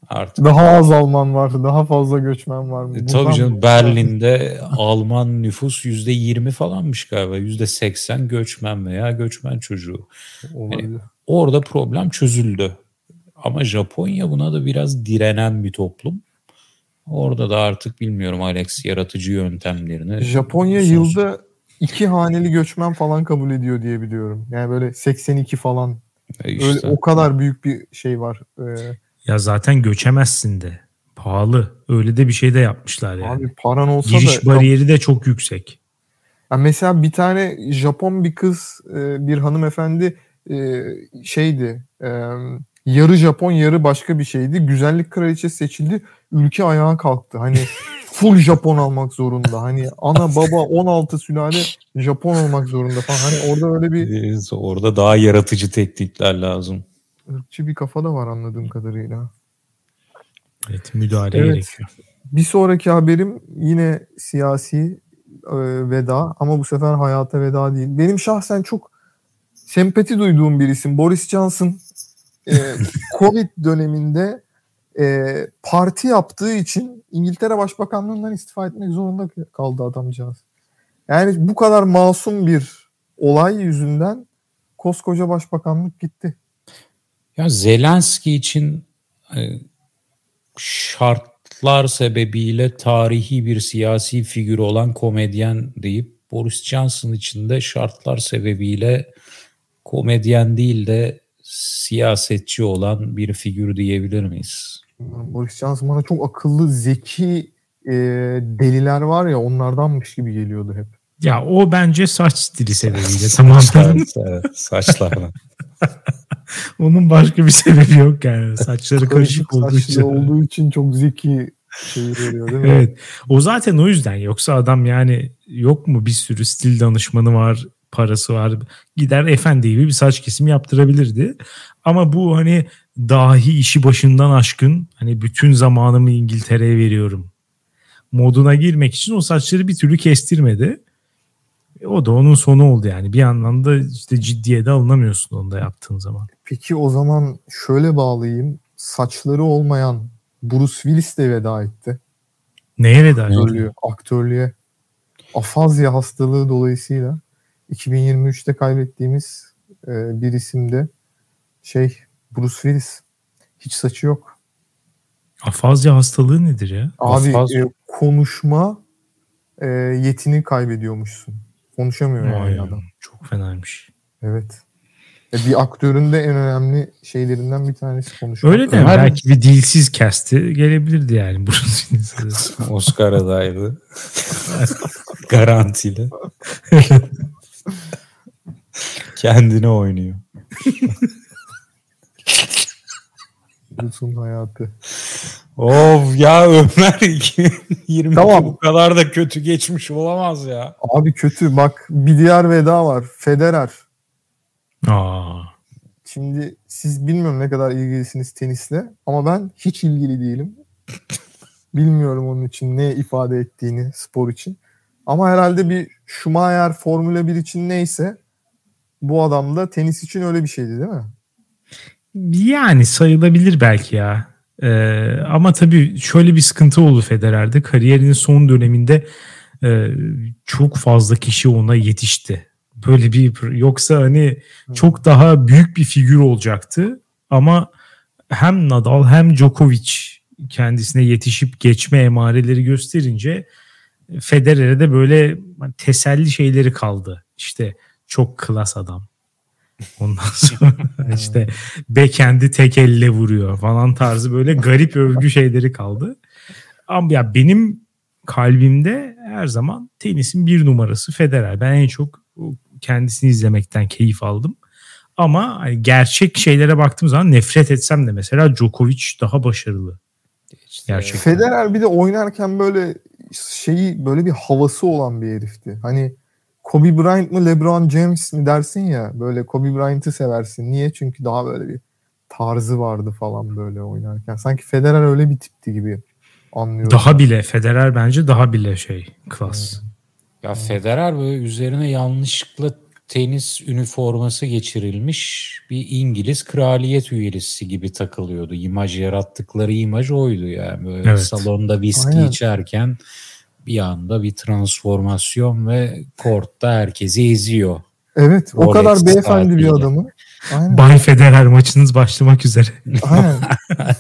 Speaker 2: Artık.
Speaker 7: daha az Alman var, daha fazla göçmen var?
Speaker 2: E,
Speaker 7: Buradan
Speaker 2: tabii canım
Speaker 7: mı?
Speaker 2: Berlin'de Alman nüfus yüzde 20 falanmış galiba. Yüzde 80 göçmen veya göçmen çocuğu.
Speaker 7: Olabilir.
Speaker 2: Orada problem çözüldü. Ama Japonya buna da biraz direnen bir toplum. Orada da artık bilmiyorum Alex yaratıcı yöntemlerini.
Speaker 7: Japonya
Speaker 2: Sos-
Speaker 7: yılda iki haneli göçmen falan kabul ediyor diye biliyorum. Yani böyle 82 falan.
Speaker 2: E işte.
Speaker 7: Öyle o kadar büyük bir şey var. Ee,
Speaker 1: Ya zaten göçemezsin de. Pahalı. Öyle de bir şey de yapmışlar yani.
Speaker 7: Abi paran olsa
Speaker 1: Giriş
Speaker 7: da
Speaker 1: bariyeri de çok yüksek.
Speaker 7: Ya mesela bir tane Japon bir kız, e, bir hanımefendi e, şeydi. Yarı Japon, yarı başka bir şeydi. Güzellik kraliçesi seçildi. Ülke ayağa kalktı. Hani full Japon almak zorunda. Hani ana baba 16 sülale Japon olmak zorunda falan. Hani orada öyle bir
Speaker 2: Orada daha yaratıcı teknikler lazım.
Speaker 7: ırkçı bir kafa da var anladığım kadarıyla.
Speaker 1: Evet müdahale
Speaker 7: Evet.
Speaker 1: gerekiyor.
Speaker 7: Bir sonraki haberim yine siyasi e, veda ama bu sefer hayata veda değil. Benim şahsen çok sempati duyduğum bir isim Boris Johnson. E, Covid döneminde e, parti yaptığı için İngiltere Başbakanlığından istifa etmek zorunda kaldı adamcağız. Yani bu kadar masum bir olay yüzünden koskoca başbakanlık gitti.
Speaker 2: Ya Zelenski için e, şartlar sebebiyle tarihi bir siyasi figür olan komedyen deyip Boris Johnson için de şartlar sebebiyle komedyen değil de siyasetçi olan bir figür diyebilir miyiz?
Speaker 7: Boris Johnson bana çok akıllı, zeki e, deliler var ya onlardanmış gibi geliyordu hep.
Speaker 1: Ya o bence saç stili sebebiyle tamamen.
Speaker 2: Evet, saçlarına.
Speaker 1: Onun başka bir sebebi yok yani. Saçları karışık olduğu için.
Speaker 7: olduğu için çok zeki şey veriyor değil mi?
Speaker 1: Evet. O zaten o yüzden. Yoksa adam yani yok mu bir sürü stil danışmanı var, parası var. Gider efendi gibi bir saç kesimi yaptırabilirdi. Ama bu hani dahi işi başından aşkın hani bütün zamanımı İngiltere'ye veriyorum. Moduna girmek için o saçları bir türlü kestirmedi. E, O da onun sonu oldu yani. Bir yandan da işte ciddiye de alınamıyorsun onu da yaptığın zaman.
Speaker 7: Peki o zaman şöyle bağlayayım. Saçları olmayan Bruce Willis de veda etti.
Speaker 1: Neye veda?
Speaker 7: Aktörlüğe. aktörlüğe. Afazya hastalığı dolayısıyla 2023'te kaybettiğimiz e, bir isimde şey Bruce Willis. Hiç saçı yok.
Speaker 1: Afazya hastalığı nedir ya?
Speaker 7: Abi e, konuşma e, yetini kaybediyormuşsun. Konuşamıyor
Speaker 1: Vay
Speaker 7: yani
Speaker 1: ya,
Speaker 7: adam.
Speaker 1: çok fenaymış.
Speaker 7: Evet. E, bir aktörün de en önemli şeylerinden bir tanesi konuşmak.
Speaker 1: Öyle de
Speaker 2: Her-
Speaker 1: belki bir dilsiz kesti gelebilirdi yani Bruce Willis'e.
Speaker 2: Oscar adaylı. Garantili. Kendine oynuyor.
Speaker 7: Bruce'un hayatı.
Speaker 2: Of ya Ömer 2022
Speaker 7: Tamam.
Speaker 2: bu kadar da kötü geçmiş olamaz ya.
Speaker 7: Abi kötü bak bir diğer veda var. Federer.
Speaker 1: Aa,
Speaker 7: Şimdi siz bilmiyorum ne kadar ilgilisiniz tenisle ama ben hiç ilgili değilim. Bilmiyorum onun için ne ifade ettiğini spor için. Ama herhalde bir Schumacher Formula 1 için neyse bu adam da tenis için öyle bir şeydi değil mi?
Speaker 1: yani sayılabilir belki ya. Ee, ama tabii şöyle bir sıkıntı oldu Federer'de. Kariyerinin son döneminde e, çok fazla kişi ona yetişti. Böyle bir yoksa hani çok daha büyük bir figür olacaktı. Ama hem Nadal hem Djokovic kendisine yetişip geçme emareleri gösterince Federer'e de böyle teselli şeyleri kaldı. İşte çok klas adam. Ondan sonra işte bekendi tek elle vuruyor falan tarzı böyle garip övgü şeyleri kaldı. Ama ya benim kalbimde her zaman tenisin bir numarası Federer. Ben en çok kendisini izlemekten keyif aldım. Ama gerçek şeylere baktığım zaman nefret etsem de mesela Djokovic daha başarılı. Gerçekten.
Speaker 7: Federer bir de oynarken böyle şeyi böyle bir havası olan bir herifti. Hani Kobe Bryant mı LeBron James mi dersin ya böyle Kobe Bryant'ı seversin. Niye? Çünkü daha böyle bir tarzı vardı falan böyle oynarken. Sanki Federer öyle bir tipti gibi anlıyorum.
Speaker 1: Daha bile Federer bence daha bile şey klas.
Speaker 2: Ya Federer böyle üzerine yanlışlıkla tenis üniforması geçirilmiş bir İngiliz kraliyet üyesi gibi takılıyordu. İmaj yarattıkları imaj oydu yani. Böyle
Speaker 1: Evet.
Speaker 2: salonda viski
Speaker 7: Aynen.
Speaker 2: içerken bir anda bir transformasyon ve kortta herkesi eziyor.
Speaker 7: Evet o
Speaker 2: Rolex
Speaker 7: kadar beyefendi bir adamı. Aynen.
Speaker 1: Bay Federer maçınız başlamak üzere.
Speaker 7: Aynen.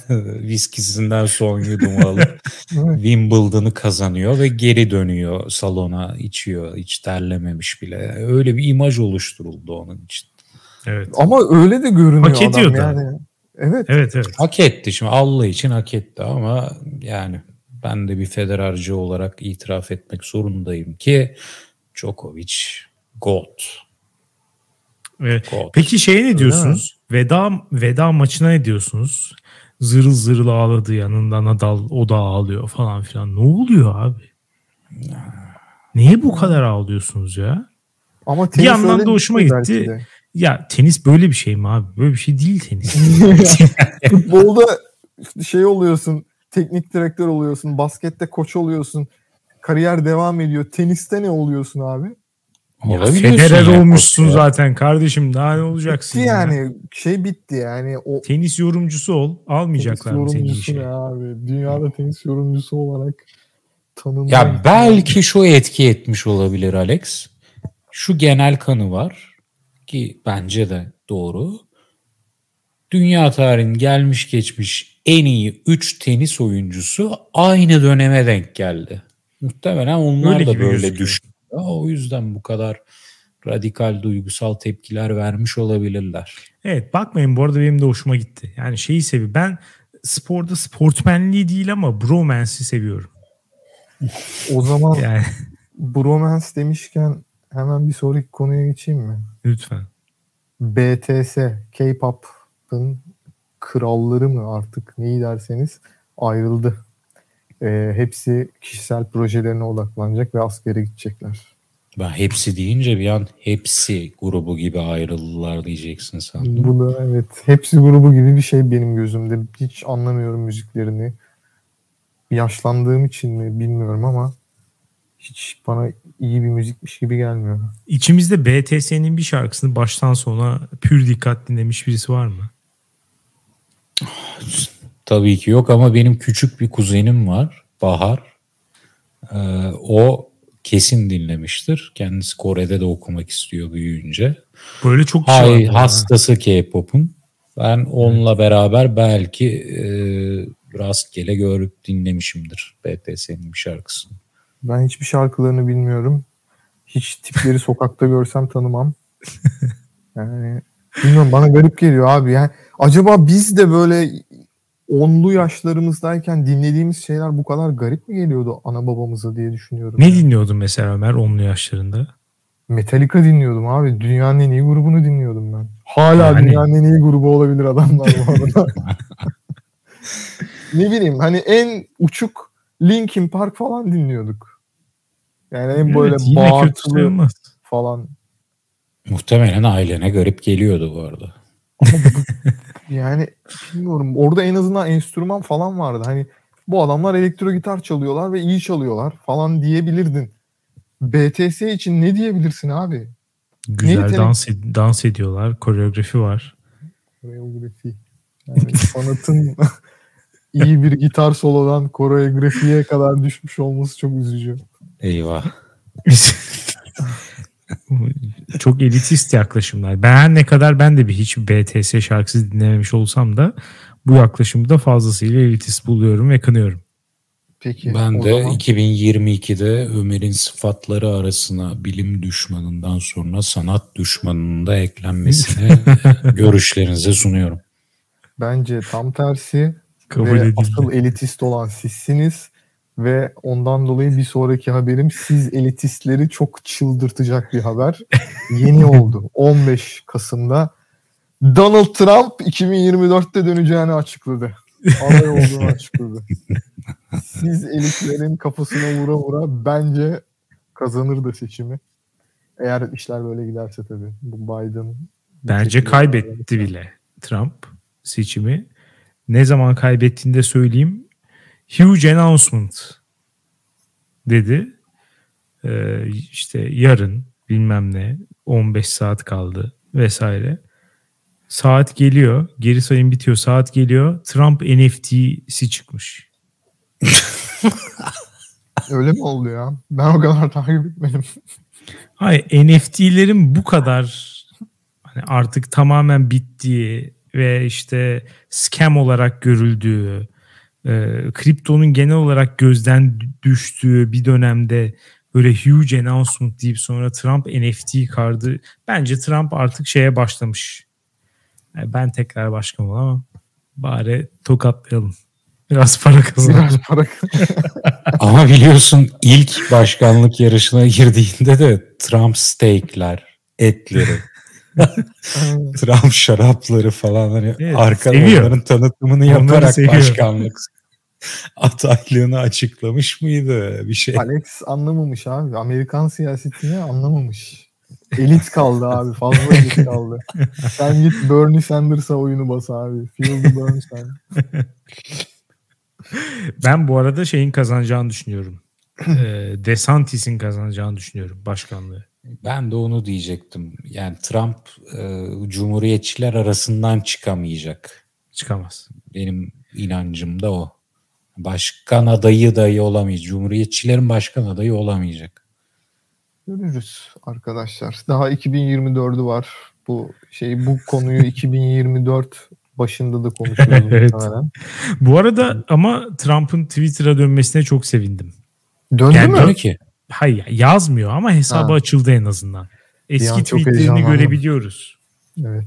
Speaker 2: Viskisinden son yudum alıp. Wimbledon'ı kazanıyor ve geri dönüyor salona içiyor. Hiç terlememiş bile. Öyle bir imaj oluşturuldu onun için.
Speaker 1: Evet.
Speaker 7: Ama öyle de görünüyor
Speaker 1: Hak ediyor
Speaker 7: adam
Speaker 1: da.
Speaker 7: yani. Evet.
Speaker 1: Evet evet.
Speaker 2: Hak etti şimdi Allah için hak etti ama yani ben de bir federarcı olarak itiraf etmek zorundayım ki Djokovic God.
Speaker 1: Evet.
Speaker 2: God.
Speaker 1: Peki şeye ne diyorsunuz? Veda veda maçına ne diyorsunuz? Zırıl zırıl ağladı yanında Nadal o da ağlıyor falan filan. Ne oluyor abi? Niye bu kadar ağlıyorsunuz ya?
Speaker 7: Ama
Speaker 1: Bir
Speaker 7: tenis
Speaker 1: yandan
Speaker 7: öyle
Speaker 1: da hoşuma
Speaker 7: şey
Speaker 1: gitti. Ya tenis böyle bir şey mi abi? Böyle bir şey değil tenis.
Speaker 7: Futbolda şey oluyorsun, teknik direktör oluyorsun, baskette koç oluyorsun, kariyer devam ediyor. Teniste ne oluyorsun abi?
Speaker 1: Ya Federer
Speaker 2: ya,
Speaker 1: olmuşsun
Speaker 2: ya.
Speaker 1: zaten kardeşim. Daha ne olacaksın?
Speaker 7: Bitti
Speaker 1: ya?
Speaker 7: yani şey bitti yani o
Speaker 1: Tenis yorumcusu ol.
Speaker 7: tenis
Speaker 1: Almayacaklar mı seni
Speaker 7: yorumcusu
Speaker 1: işe?
Speaker 7: ne abi? Dünyada tenis yorumcusu olarak tanınıyor.
Speaker 2: Ya belki şu etki etmiş olabilir Alex. Şu genel kanı var ki bence de doğru. Dünya tarihinin gelmiş geçmiş en iyi 3 tenis oyuncusu aynı döneme denk geldi. Muhtemelen onlar
Speaker 1: Öyle
Speaker 2: da böyle
Speaker 1: gözüküyor.
Speaker 2: düşünüyor. O yüzden bu kadar radikal duygusal tepkiler vermiş olabilirler.
Speaker 1: Evet bakmayın bu arada benim de hoşuma gitti. Yani şeyi seviyorum. Ben sporda sportmenliği değil ama bromance'i seviyorum.
Speaker 7: O zaman
Speaker 1: Yani
Speaker 7: bromance demişken hemen bir sonraki konuya geçeyim mi?
Speaker 1: lütfen.
Speaker 7: BTS, K-pop'ın kralları mı artık neyi derseniz ayrıldı. Ee, hepsi kişisel projelerine odaklanacak ve askere gidecekler.
Speaker 2: Ben hepsi deyince bir an hepsi grubu gibi ayrıldılar diyeceksin sandım.
Speaker 7: Bu da evet hepsi grubu gibi bir şey benim gözümde. Hiç anlamıyorum müziklerini. Yaşlandığım için mi bilmiyorum ama hiç bana iyi bir müzikmiş gibi gelmiyor.
Speaker 1: İçimizde BTS'nin bir şarkısını baştan sona pür dikkat dinlemiş birisi var mı?
Speaker 2: Tabii ki yok ama benim küçük bir kuzenim var. Bahar. Ee, o kesin dinlemiştir. Kendisi Kore'de de okumak istiyor büyüyünce.
Speaker 1: Böyle çok kişi
Speaker 2: Hay,
Speaker 1: ha.
Speaker 2: hastası K-pop'un. Ben onunla beraber belki e, rastgele görüp dinlemişimdir BTS'nin bir şarkısını.
Speaker 7: Ben hiçbir şarkılarını bilmiyorum. Hiç tipleri sokakta görsem tanımam. Yani bilmiyorum bana garip geliyor abi. Yani acaba biz de böyle onlu yaşlarımızdayken dinlediğimiz şeyler bu kadar garip mi geliyordu ana babamıza diye düşünüyorum.
Speaker 1: Ne
Speaker 7: yani.
Speaker 1: dinliyordun mesela Ömer onlu yaşlarında?
Speaker 7: Metallica dinliyordum abi. Dünyanın en iyi grubunu dinliyordum ben. Hala
Speaker 1: Yani.
Speaker 7: dünyanın en iyi grubu olabilir adamlar bu arada. ne bileyim hani en uçuk Linkin Park falan dinliyorduk. Yani en böyle
Speaker 1: Evet, kötü
Speaker 7: bağırtılı falan.
Speaker 2: Muhtemelen ailene garip geliyordu bu arada.
Speaker 7: Yani bilmiyorum. Orada en azından enstrüman falan vardı. Hani bu adamlar elektro gitar çalıyorlar ve iyi çalıyorlar falan diyebilirdin. BTS için ne diyebilirsin abi?
Speaker 1: Güzel
Speaker 7: Neydi?
Speaker 1: dans, ed- dans ediyorlar. Koreografi var.
Speaker 7: Koreografi. Yani sanatın iyi bir gitar solodan koreografiye kadar düşmüş olması çok üzücü.
Speaker 2: Eyvah.
Speaker 1: Çok elitist yaklaşımlar. Ben ne kadar ben de bir hiç BTS şarkısı dinlememiş olsam da Bu yaklaşımı da fazlasıyla elitist buluyorum ve kınıyorum.
Speaker 7: Peki.
Speaker 2: Ben de
Speaker 7: zaman
Speaker 2: 2022'de Ömer'in sıfatları arasına bilim düşmanından sonra sanat düşmanının da eklenmesini görüşlerinize sunuyorum.
Speaker 7: bence tam tersi
Speaker 1: Kabul
Speaker 7: ve
Speaker 1: edildi.
Speaker 7: asıl elitist olan sizsiniz ve ondan dolayı bir sonraki haberim siz elitistleri çok çıldırtacak bir haber. Yeni oldu. 15 Kasım'da Donald Trump 2024'te döneceğini açıkladı. Aday olduğunu açıkladı. Siz elitlerin kafasına vura vura bence kazanır da seçimi. Eğer işler böyle giderse tabii. Bu Biden
Speaker 1: Bence kaybetti bile Trump seçimi. Ne zaman kaybettiğini de söyleyeyim. Huge announcement dedi. Ee, işte yarın bilmem ne 15 saat kaldı vesaire. Saat geliyor. Geri sayım bitiyor. Saat geliyor. Trump NFT'si çıkmış.
Speaker 7: Öyle mi oldu ya? Ben o kadar takip etmedim.
Speaker 1: Hayır NFT'lerin bu kadar hani artık tamamen bittiği ve işte scam olarak görüldüğü, e, kriptonun genel olarak gözden düştüğü bir dönemde böyle huge announcement deyip sonra Trump NFT kardı. Bence Trump artık şeye başlamış. Yani ben tekrar başkan olamam. Bari tokatlayalım. Biraz para kazanalım.
Speaker 7: Biraz para
Speaker 2: Ama biliyorsun ilk başkanlık yarışına girdiğinde de Trump steakler, etleri, Trump şarapları falan hani
Speaker 1: Evet,
Speaker 2: arkada
Speaker 1: seviyor.
Speaker 2: onların tanıtımını yaparak
Speaker 1: seviyor.
Speaker 2: başkanlık adaylığını açıklamış mıydı bir şey?
Speaker 7: Alex anlamamış abi. Amerikan siyasetini anlamamış. Elit kaldı abi. Fazla elit kaldı. Sen git Bernie Sanders'a oyunu bas abi. The Bernie Sanders.
Speaker 1: Ben bu arada şeyin kazanacağını düşünüyorum. Ee, DeSantis'in kazanacağını düşünüyorum başkanlığı.
Speaker 2: Ben de onu diyecektim. Yani Trump e, cumhuriyetçiler arasından çıkamayacak.
Speaker 1: Çıkamaz.
Speaker 2: Benim inancım da o. Başkan adayı dahi olamayacak. Cumhuriyetçilerin başkan adayı olamayacak.
Speaker 7: Görürüz arkadaşlar. Daha 2024'ü var. Bu şey bu konuyu 2024 başında da konuşuyoruz
Speaker 1: Evet.
Speaker 7: muhtemelen.
Speaker 1: Bu arada ama Trump'ın Twitter'a dönmesine çok sevindim.
Speaker 7: Döndü
Speaker 1: Yani
Speaker 7: mü?
Speaker 2: Mi ki?
Speaker 1: Hayır yazmıyor ama hesabı
Speaker 7: Ha.
Speaker 1: açıldı en azından.
Speaker 7: an
Speaker 1: Eski tweetlerini görebiliyoruz.
Speaker 7: Evet.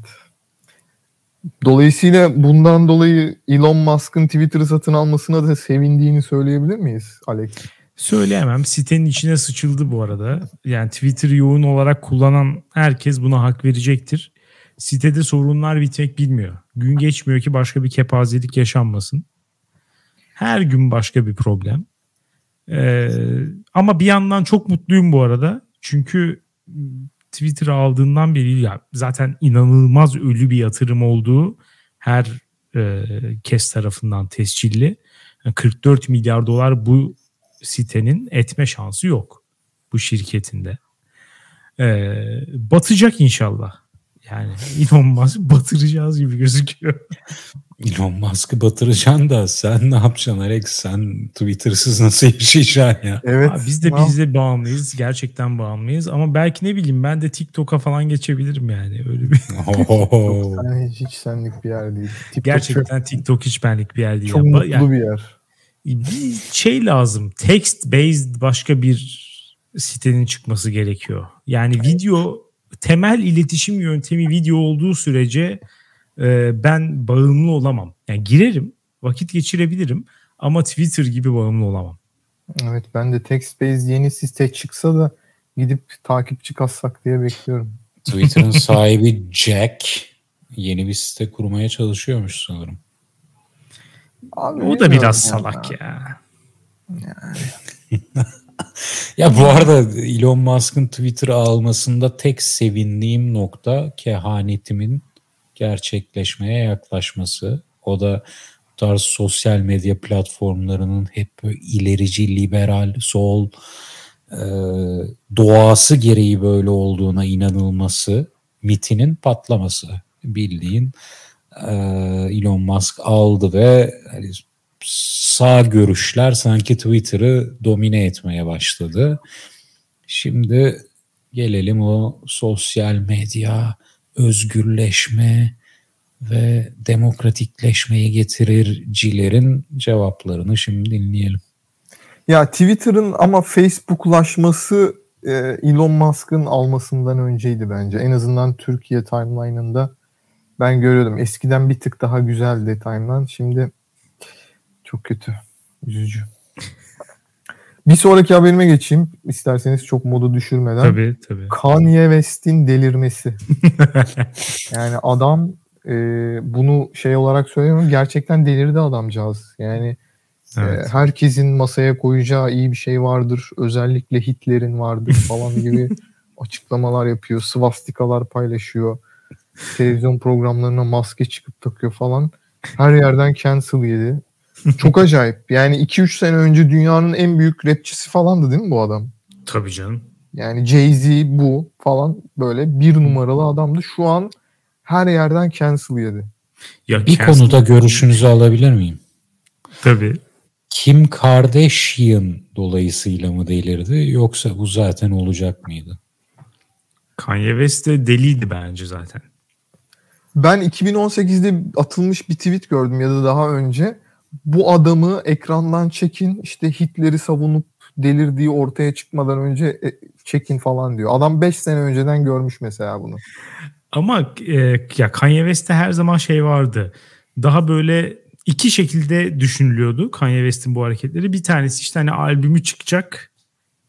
Speaker 7: Dolayısıyla bundan dolayı Elon Musk'ın Twitter'ı satın almasına da sevindiğini söyleyebilir miyiz Alex?
Speaker 1: Söyleyemem. Sitenin içine sıçıldı bu arada. Yani Twitter yoğun olarak kullanan herkes buna hak verecektir. Sitede sorunlar bitmek bilmiyor. Gün geçmiyor ki başka bir kepazelik yaşanmasın. Her gün başka bir problem. Ee, ama bir yandan çok mutluyum bu arada. Çünkü Twitter'ı aldığından beri ya zaten inanılmaz ölü bir yatırım olduğu her e, kes tarafından tescilli. Yani 44 milyar dolar bu sitenin etme şansı yok bu şirketinde. Ee, batacak inşallah. Yani Elon Musk batıracağız gibi gözüküyor.
Speaker 2: Elon Musk'ı batıracaksın da sen ne yapacaksın Alex? Sen Twitter'sız nasıl yaşayacaksın ya?
Speaker 7: Evet.
Speaker 1: Abi biz de
Speaker 7: tamam.
Speaker 1: biz de bağımlıyız. Gerçekten bağımlıyız. Ama belki ne bileyim ben de TikTok'a falan geçebilirim yani. Öyle bir
Speaker 2: Oho.
Speaker 7: Yani hiç senlik bir yer değil. TikTok
Speaker 1: gerçekten TikTok hiç benlik bir yer değil.
Speaker 7: çok, çok
Speaker 1: Ya.
Speaker 7: mutlu
Speaker 1: Yani
Speaker 7: bir yer.
Speaker 1: bir şey lazım. Text based başka bir sitenin çıkması gerekiyor. Yani video temel iletişim yöntemi video olduğu sürece e, ben bağımlı olamam. Yani girerim, vakit geçirebilirim ama Twitter gibi bağımlı olamam.
Speaker 7: Evet ben de TextBase yeni site çıksa da gidip takipçi kassak diye bekliyorum.
Speaker 2: Twitter'ın sahibi Jack yeni bir site kurmaya çalışıyormuş sanırım.
Speaker 7: Abi,
Speaker 1: O da biraz
Speaker 7: ya.
Speaker 1: salak ya.
Speaker 2: Ya bu arada Elon Musk'ın Twitter'ı almasında tek sevindiğim nokta kehanetimin gerçekleşmeye yaklaşması. O da bu tarz sosyal medya platformlarının hep böyle ilerici, liberal, sol e, doğası gereği böyle olduğuna inanılması, mitinin patlaması. Bildiğin e, Elon Musk aldı ve hani sağ görüşler sanki Twitter'ı domine etmeye başladı. Şimdi gelelim o sosyal medya, özgürleşme, ve demokratikleşmeyi getirircilerin cevaplarını şimdi dinleyelim.
Speaker 7: Ya Twitter'ın ama Facebook'laşması e, Elon Musk'ın almasından önceydi bence. En azından Türkiye timeline'ında ben görüyordum. Eskiden bir tık daha güzeldi timeline. Şimdi çok kötü. Üzücü. Bir sonraki haberime geçeyim. İsterseniz çok modu düşürmeden.
Speaker 1: Tabii tabii.
Speaker 7: Kanye West'in delirmesi. yani adam e, bunu şey olarak söylemiyorum. Gerçekten delirdi adamcağız. Yani
Speaker 1: Evet.
Speaker 7: e, herkesin masaya koyacağı iyi bir şey vardır. Özellikle Hitler'in vardır falan gibi açıklamalar yapıyor. Svastikalar paylaşıyor. Televizyon programlarına maske çıkıp takıyor falan. Her yerden cancel yedi. Çok acayip. Yani 2-3 sene önce dünyanın en büyük rapçisi falandı değil mi bu adam?
Speaker 1: Tabii canım.
Speaker 7: Yani Jay-Z bu falan böyle bir numaralı adamdı. Şu an her yerden cancel yedi.
Speaker 1: Ya
Speaker 2: Bir
Speaker 1: cancel-
Speaker 2: konuda görüşünüzü alabilir miyim?
Speaker 1: Tabii.
Speaker 2: Kim Kardashian dolayısıyla mı delirdi yoksa bu zaten olacak mıydı?
Speaker 1: Kanye West de deliydi bence zaten.
Speaker 7: Ben 2018'de atılmış bir tweet gördüm ya da daha önce. Bu adamı ekrandan çekin işte Hitler'i savunup delirdiği ortaya çıkmadan önce e, çekin falan diyor. Adam 5 sene önceden görmüş mesela bunu.
Speaker 1: Ama e, ya Kanye West'te her zaman şey vardı. Daha böyle iki şekilde düşünülüyordu Kanye West'in bu hareketleri. Bir tanesi işte hani albümü çıkacak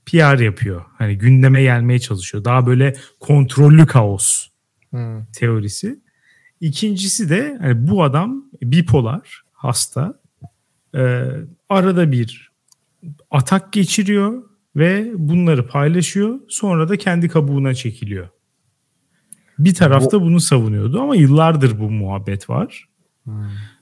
Speaker 1: PR yapıyor. Hani gündeme gelmeye çalışıyor. Daha böyle kontrollü kaos
Speaker 7: Hmm.
Speaker 1: teorisi. İkincisi de hani bu adam bipolar, hasta. Ee, arada bir atak geçiriyor ve bunları paylaşıyor. Sonra da kendi kabuğuna çekiliyor. Bir tarafta bunu savunuyordu ama yıllardır bu muhabbet var.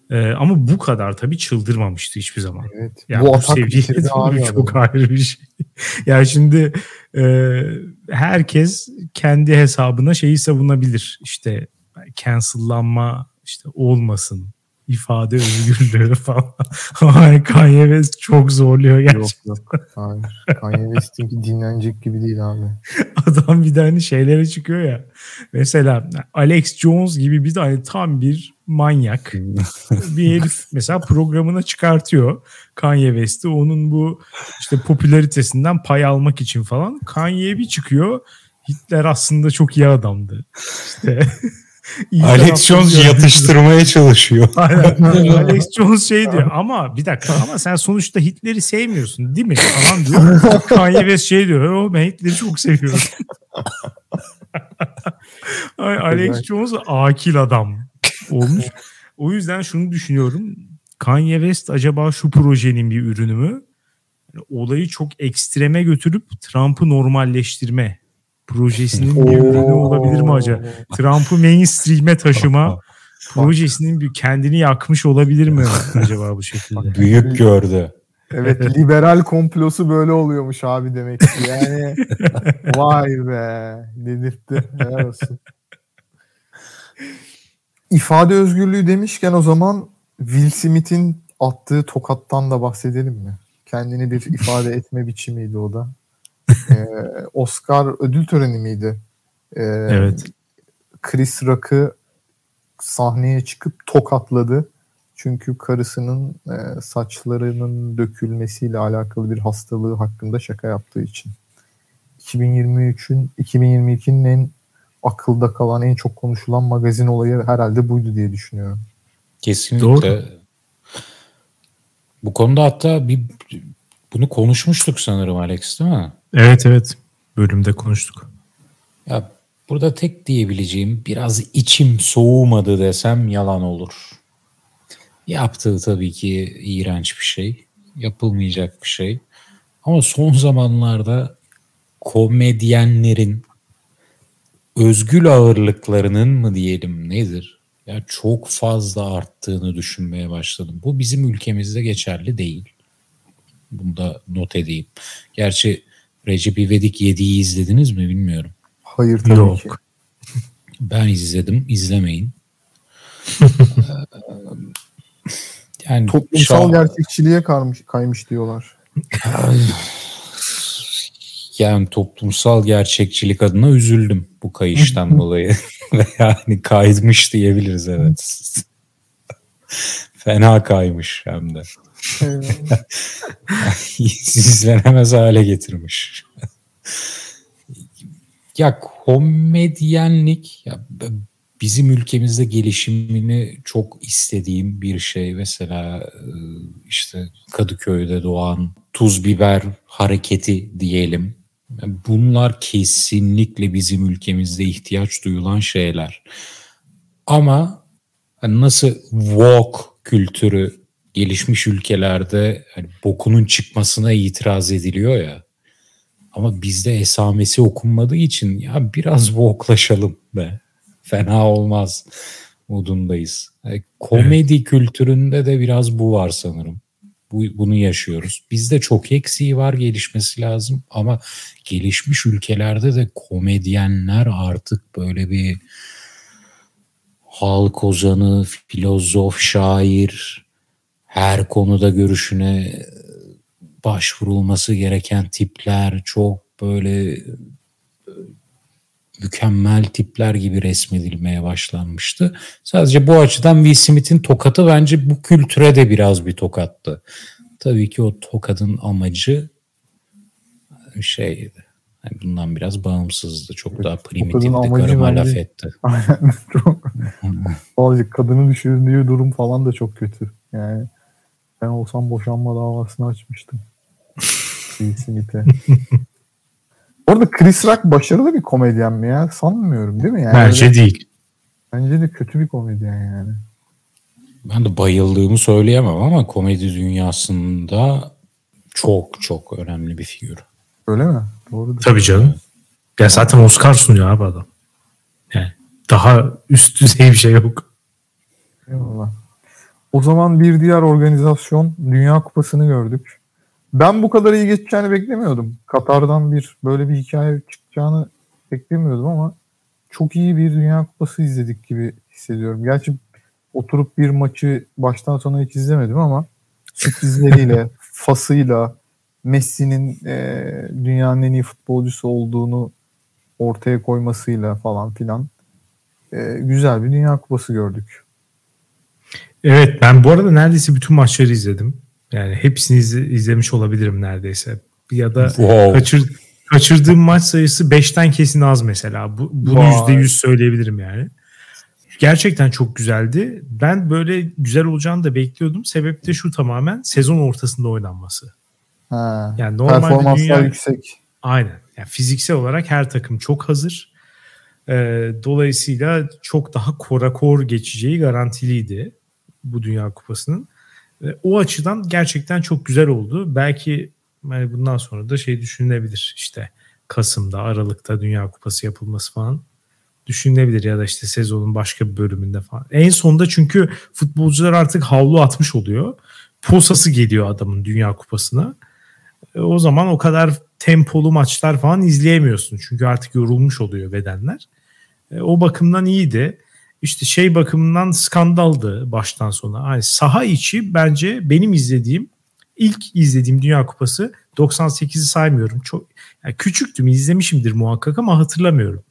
Speaker 1: Ee, ama bu kadar tabii çıldırmamıştı hiçbir zaman.
Speaker 7: Evet.
Speaker 1: Yani
Speaker 7: bu
Speaker 1: bu,
Speaker 7: atak
Speaker 1: seviyede tabii çok ayrı bir şey. yani şimdi e, herkes kendi hesabına şeyi savunabilir. İşte cancellanma işte olmasın ifade özgürlüğü falan. Ama Kanye West çok zorluyor
Speaker 7: Yok
Speaker 1: gerçekten.
Speaker 7: yok. Hayır. Kanye West'inki dinlenecek gibi değil abi.
Speaker 1: Adam bir de hani şeylere çıkıyor ya. Mesela Alex Jones gibi bir tane tam bir manyak. bir herif mesela programına çıkartıyor Kanye West'i. Onun bu işte popülaritesinden pay almak için falan. Kanye bir çıkıyor. Hitler aslında çok iyi adamdı. İşte
Speaker 2: Alex Jones yatıştırmaya çalışıyor.
Speaker 1: Aynen. Alex Jones şey diyor ama bir dakika ama sen sonuçta Hitler'i sevmiyorsun değil mi falan diyor. Kanye West şey diyor o ben Hitler'i çok seviyorum. Ay, Alex Jones akil adam olmuş. O yüzden şunu düşünüyorum. Kanye West acaba şu projenin bir ürünü mü? Yani olayı çok ekstreme götürüp Trump'ı normalleştirme projesinin bir ürünü olabilir mi acaba? Trump'ı mainstream'e taşıma projesinin bir kendini yakmış olabilir mi acaba bu şekilde?
Speaker 2: Büyük gördü.
Speaker 7: Evet liberal komplosu böyle oluyormuş abi demek ki. Yani vay be dedirtti. Helal olsun. İfade özgürlüğü demişken o zaman Will Smith'in attığı tokattan da bahsedelim mi? Kendini bir ifade etme biçimiydi o da. Ee, Oscar ödül töreni miydi? Ee,
Speaker 1: Evet.
Speaker 7: Chris Rock'ı sahneye çıkıp tokatladı. Çünkü karısının e, saçlarının dökülmesiyle alakalı bir hastalığı hakkında şaka yaptığı için. 2023'ün 2022'nin en akılda kalan en çok konuşulan magazin olayı herhalde buydu diye düşünüyorum.
Speaker 2: Kesinlikle.
Speaker 1: Doğru.
Speaker 2: Bu konuda hatta bir bunu konuşmuştuk sanırım Alex değil mi?
Speaker 1: Evet evet. Bölümde konuştuk.
Speaker 2: Ya burada tek diyebileceğim biraz içim soğumadı desem yalan olur. Yaptığı tabii ki iğrenç bir şey. Yapılmayacak bir şey. Ama son zamanlarda komedyenlerin özgül ağırlıklarının mı diyelim nedir? Ya çok fazla arttığını düşünmeye başladım. Bu bizim ülkemizde geçerli değil. Bunu da not edeyim. Gerçi Recep İvedik 7'yi izlediniz mi bilmiyorum.
Speaker 7: Hayır tabii
Speaker 1: Yok.
Speaker 7: ki.
Speaker 2: Ben izledim. izlemeyin. yani
Speaker 7: Toplumsal
Speaker 2: şa-
Speaker 7: gerçekçiliğe kaymış, kaymış diyorlar.
Speaker 2: yani toplumsal gerçekçilik adına üzüldüm bu kayıştan dolayı. Ve yani kaymış diyebiliriz evet. Fena kaymış hem de. İzlenemez hale getirmiş. ya komedyenlik ya bizim ülkemizde gelişimini çok istediğim bir şey. Mesela işte Kadıköy'de doğan tuz biber hareketi diyelim. Bunlar kesinlikle bizim ülkemizde ihtiyaç duyulan şeyler. Ama nasıl walk kültürü gelişmiş ülkelerde hani bokunun çıkmasına itiraz ediliyor ya. Ama bizde esamesi okunmadığı için ya biraz walklaşalım be fena olmaz modundayız. Yani e, komedi evet. kültüründe de biraz bu var sanırım. Bu, bunu yaşıyoruz. Bizde çok eksiği var gelişmesi lazım ama gelişmiş ülkelerde de komedyenler artık böyle bir halk ozanı, filozof, şair, her konuda görüşüne başvurulması gereken tipler çok böyle mükemmel tipler gibi resmedilmeye başlanmıştı. Sadece bu açıdan Will Smith'in tokatı bence bu kültüre de biraz bir tokattı. Tabii ki o tokadın amacı şeydi. Yani bundan biraz bağımsızdı. Çok daha primitifti. Karıma bence... laf etti.
Speaker 7: Aynen. çok... kadını düşürdüğü durum falan da çok kötü. Yani ben olsam boşanma davasını açmıştım. Smith'e. Orada Chris Rock başarılı bir komedyen mi ya? Sanmıyorum değil mi? Yani
Speaker 1: Bence öyle, değil.
Speaker 7: Bence de kötü bir komedyen yani.
Speaker 2: Ben de bayıldığımı söyleyemem ama komedi dünyasında çok çok önemli bir figür.
Speaker 7: Öyle mi? Doğru.
Speaker 1: Tabii canım. Ya zaten Oscar sunuyor abi adam. Yani daha üst düzey bir şey yok.
Speaker 7: Eyvallah. O zaman bir diğer organizasyon Dünya Kupası'nı gördük. Ben bu kadar iyi geçeceğini beklemiyordum. Katar'dan bir böyle bir hikaye çıkacağını beklemiyordum ama çok iyi bir Dünya Kupası izledik gibi hissediyorum. Gerçi oturup bir maçı baştan sona hiç izlemedim ama sürprizleriyle, fasıyla, Messi'nin e, dünyanın en iyi futbolcusu olduğunu ortaya koymasıyla falan filan e, güzel bir Dünya Kupası gördük.
Speaker 1: Evet ben bu arada neredeyse bütün maçları izledim. Yani hepsini izle, izlemiş olabilirim neredeyse. Ya da wow. kaçır, kaçırdığım maç sayısı 5'ten kesin az mesela. Bu, bunu yüzde yüz söyleyebilirim yani. Gerçekten çok güzeldi. Ben böyle güzel olacağını da bekliyordum. Sebep de şu tamamen sezon ortasında oynanması.
Speaker 7: Ha, yani normalde performanslar dünya, yüksek.
Speaker 1: Aynen. Yani fiziksel olarak her takım çok hazır. Ee, dolayısıyla çok daha korakor geçeceği garantiliydi bu Dünya Kupası'nın. O açıdan gerçekten çok güzel oldu. Belki yani bundan sonra da şey düşünülebilir işte Kasım'da, Aralık'ta Dünya Kupası yapılması falan düşünülebilir ya da işte sezonun başka bir bölümünde falan. En sonunda çünkü futbolcular artık havlu atmış oluyor. Posası geliyor adamın Dünya Kupası'na. E, o zaman o kadar tempolu maçlar falan izleyemiyorsun. Çünkü artık yorulmuş oluyor bedenler. E, o bakımdan iyiydi işte şey bakımından skandaldı baştan sona. Yani saha içi bence benim izlediğim ilk izlediğim Dünya Kupası 98'i saymıyorum. Çok yani küçüktüm izlemişimdir muhakkak ama hatırlamıyorum.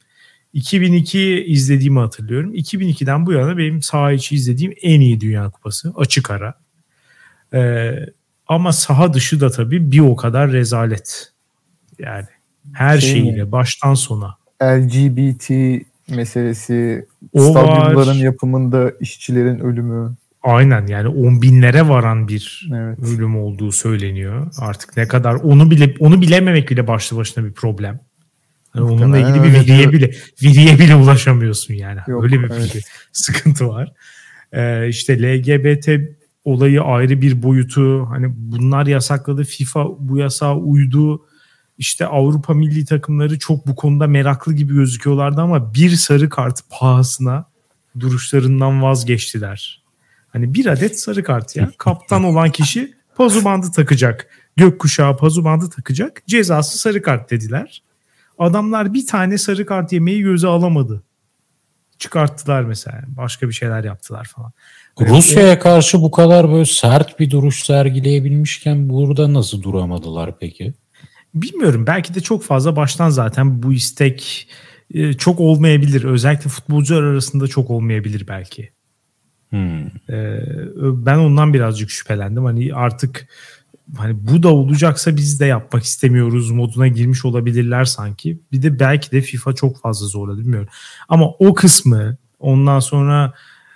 Speaker 1: 2002 izlediğimi hatırlıyorum. 2002'den bu yana benim saha içi izlediğim en iyi Dünya Kupası açık ara. Ee, ama saha dışı da tabii bir o kadar rezalet. Yani her şey şeyiyle mi? baştan sona.
Speaker 7: LGBT meselesi, o stadyumların var. yapımında işçilerin ölümü.
Speaker 1: Aynen yani on binlere varan bir evet. ölüm olduğu söyleniyor. Artık ne kadar onu bile onu bilememek bile başlı başına bir problem. Yani onunla ilgili bir veriye bile veriye bile ulaşamıyorsun yani. Yok, Öyle bir evet. sıkıntı var. Ee, işte LGBT olayı ayrı bir boyutu. Hani bunlar yasakladı. FIFA bu yasağa uydu işte Avrupa milli takımları çok bu konuda meraklı gibi gözüküyorlardı ama bir sarı kart pahasına duruşlarından vazgeçtiler. Hani bir adet sarı kart ya. Kaptan olan kişi pazu bandı takacak. Gökkuşağı pazu bandı takacak. Cezası sarı kart dediler. Adamlar bir tane sarı kart yemeyi göze alamadı. Çıkarttılar mesela. Başka bir şeyler yaptılar falan.
Speaker 2: Rusya'ya karşı bu kadar böyle sert bir duruş sergileyebilmişken burada nasıl duramadılar peki?
Speaker 1: bilmiyorum belki de çok fazla baştan zaten bu istek e, çok olmayabilir. Özellikle futbolcular arasında çok olmayabilir belki.
Speaker 2: Hmm.
Speaker 1: Ee, ben ondan birazcık şüphelendim. Hani artık hani bu da olacaksa biz de yapmak istemiyoruz moduna girmiş olabilirler sanki. Bir de belki de FIFA çok fazla zorladı bilmiyorum. Ama o kısmı ondan sonra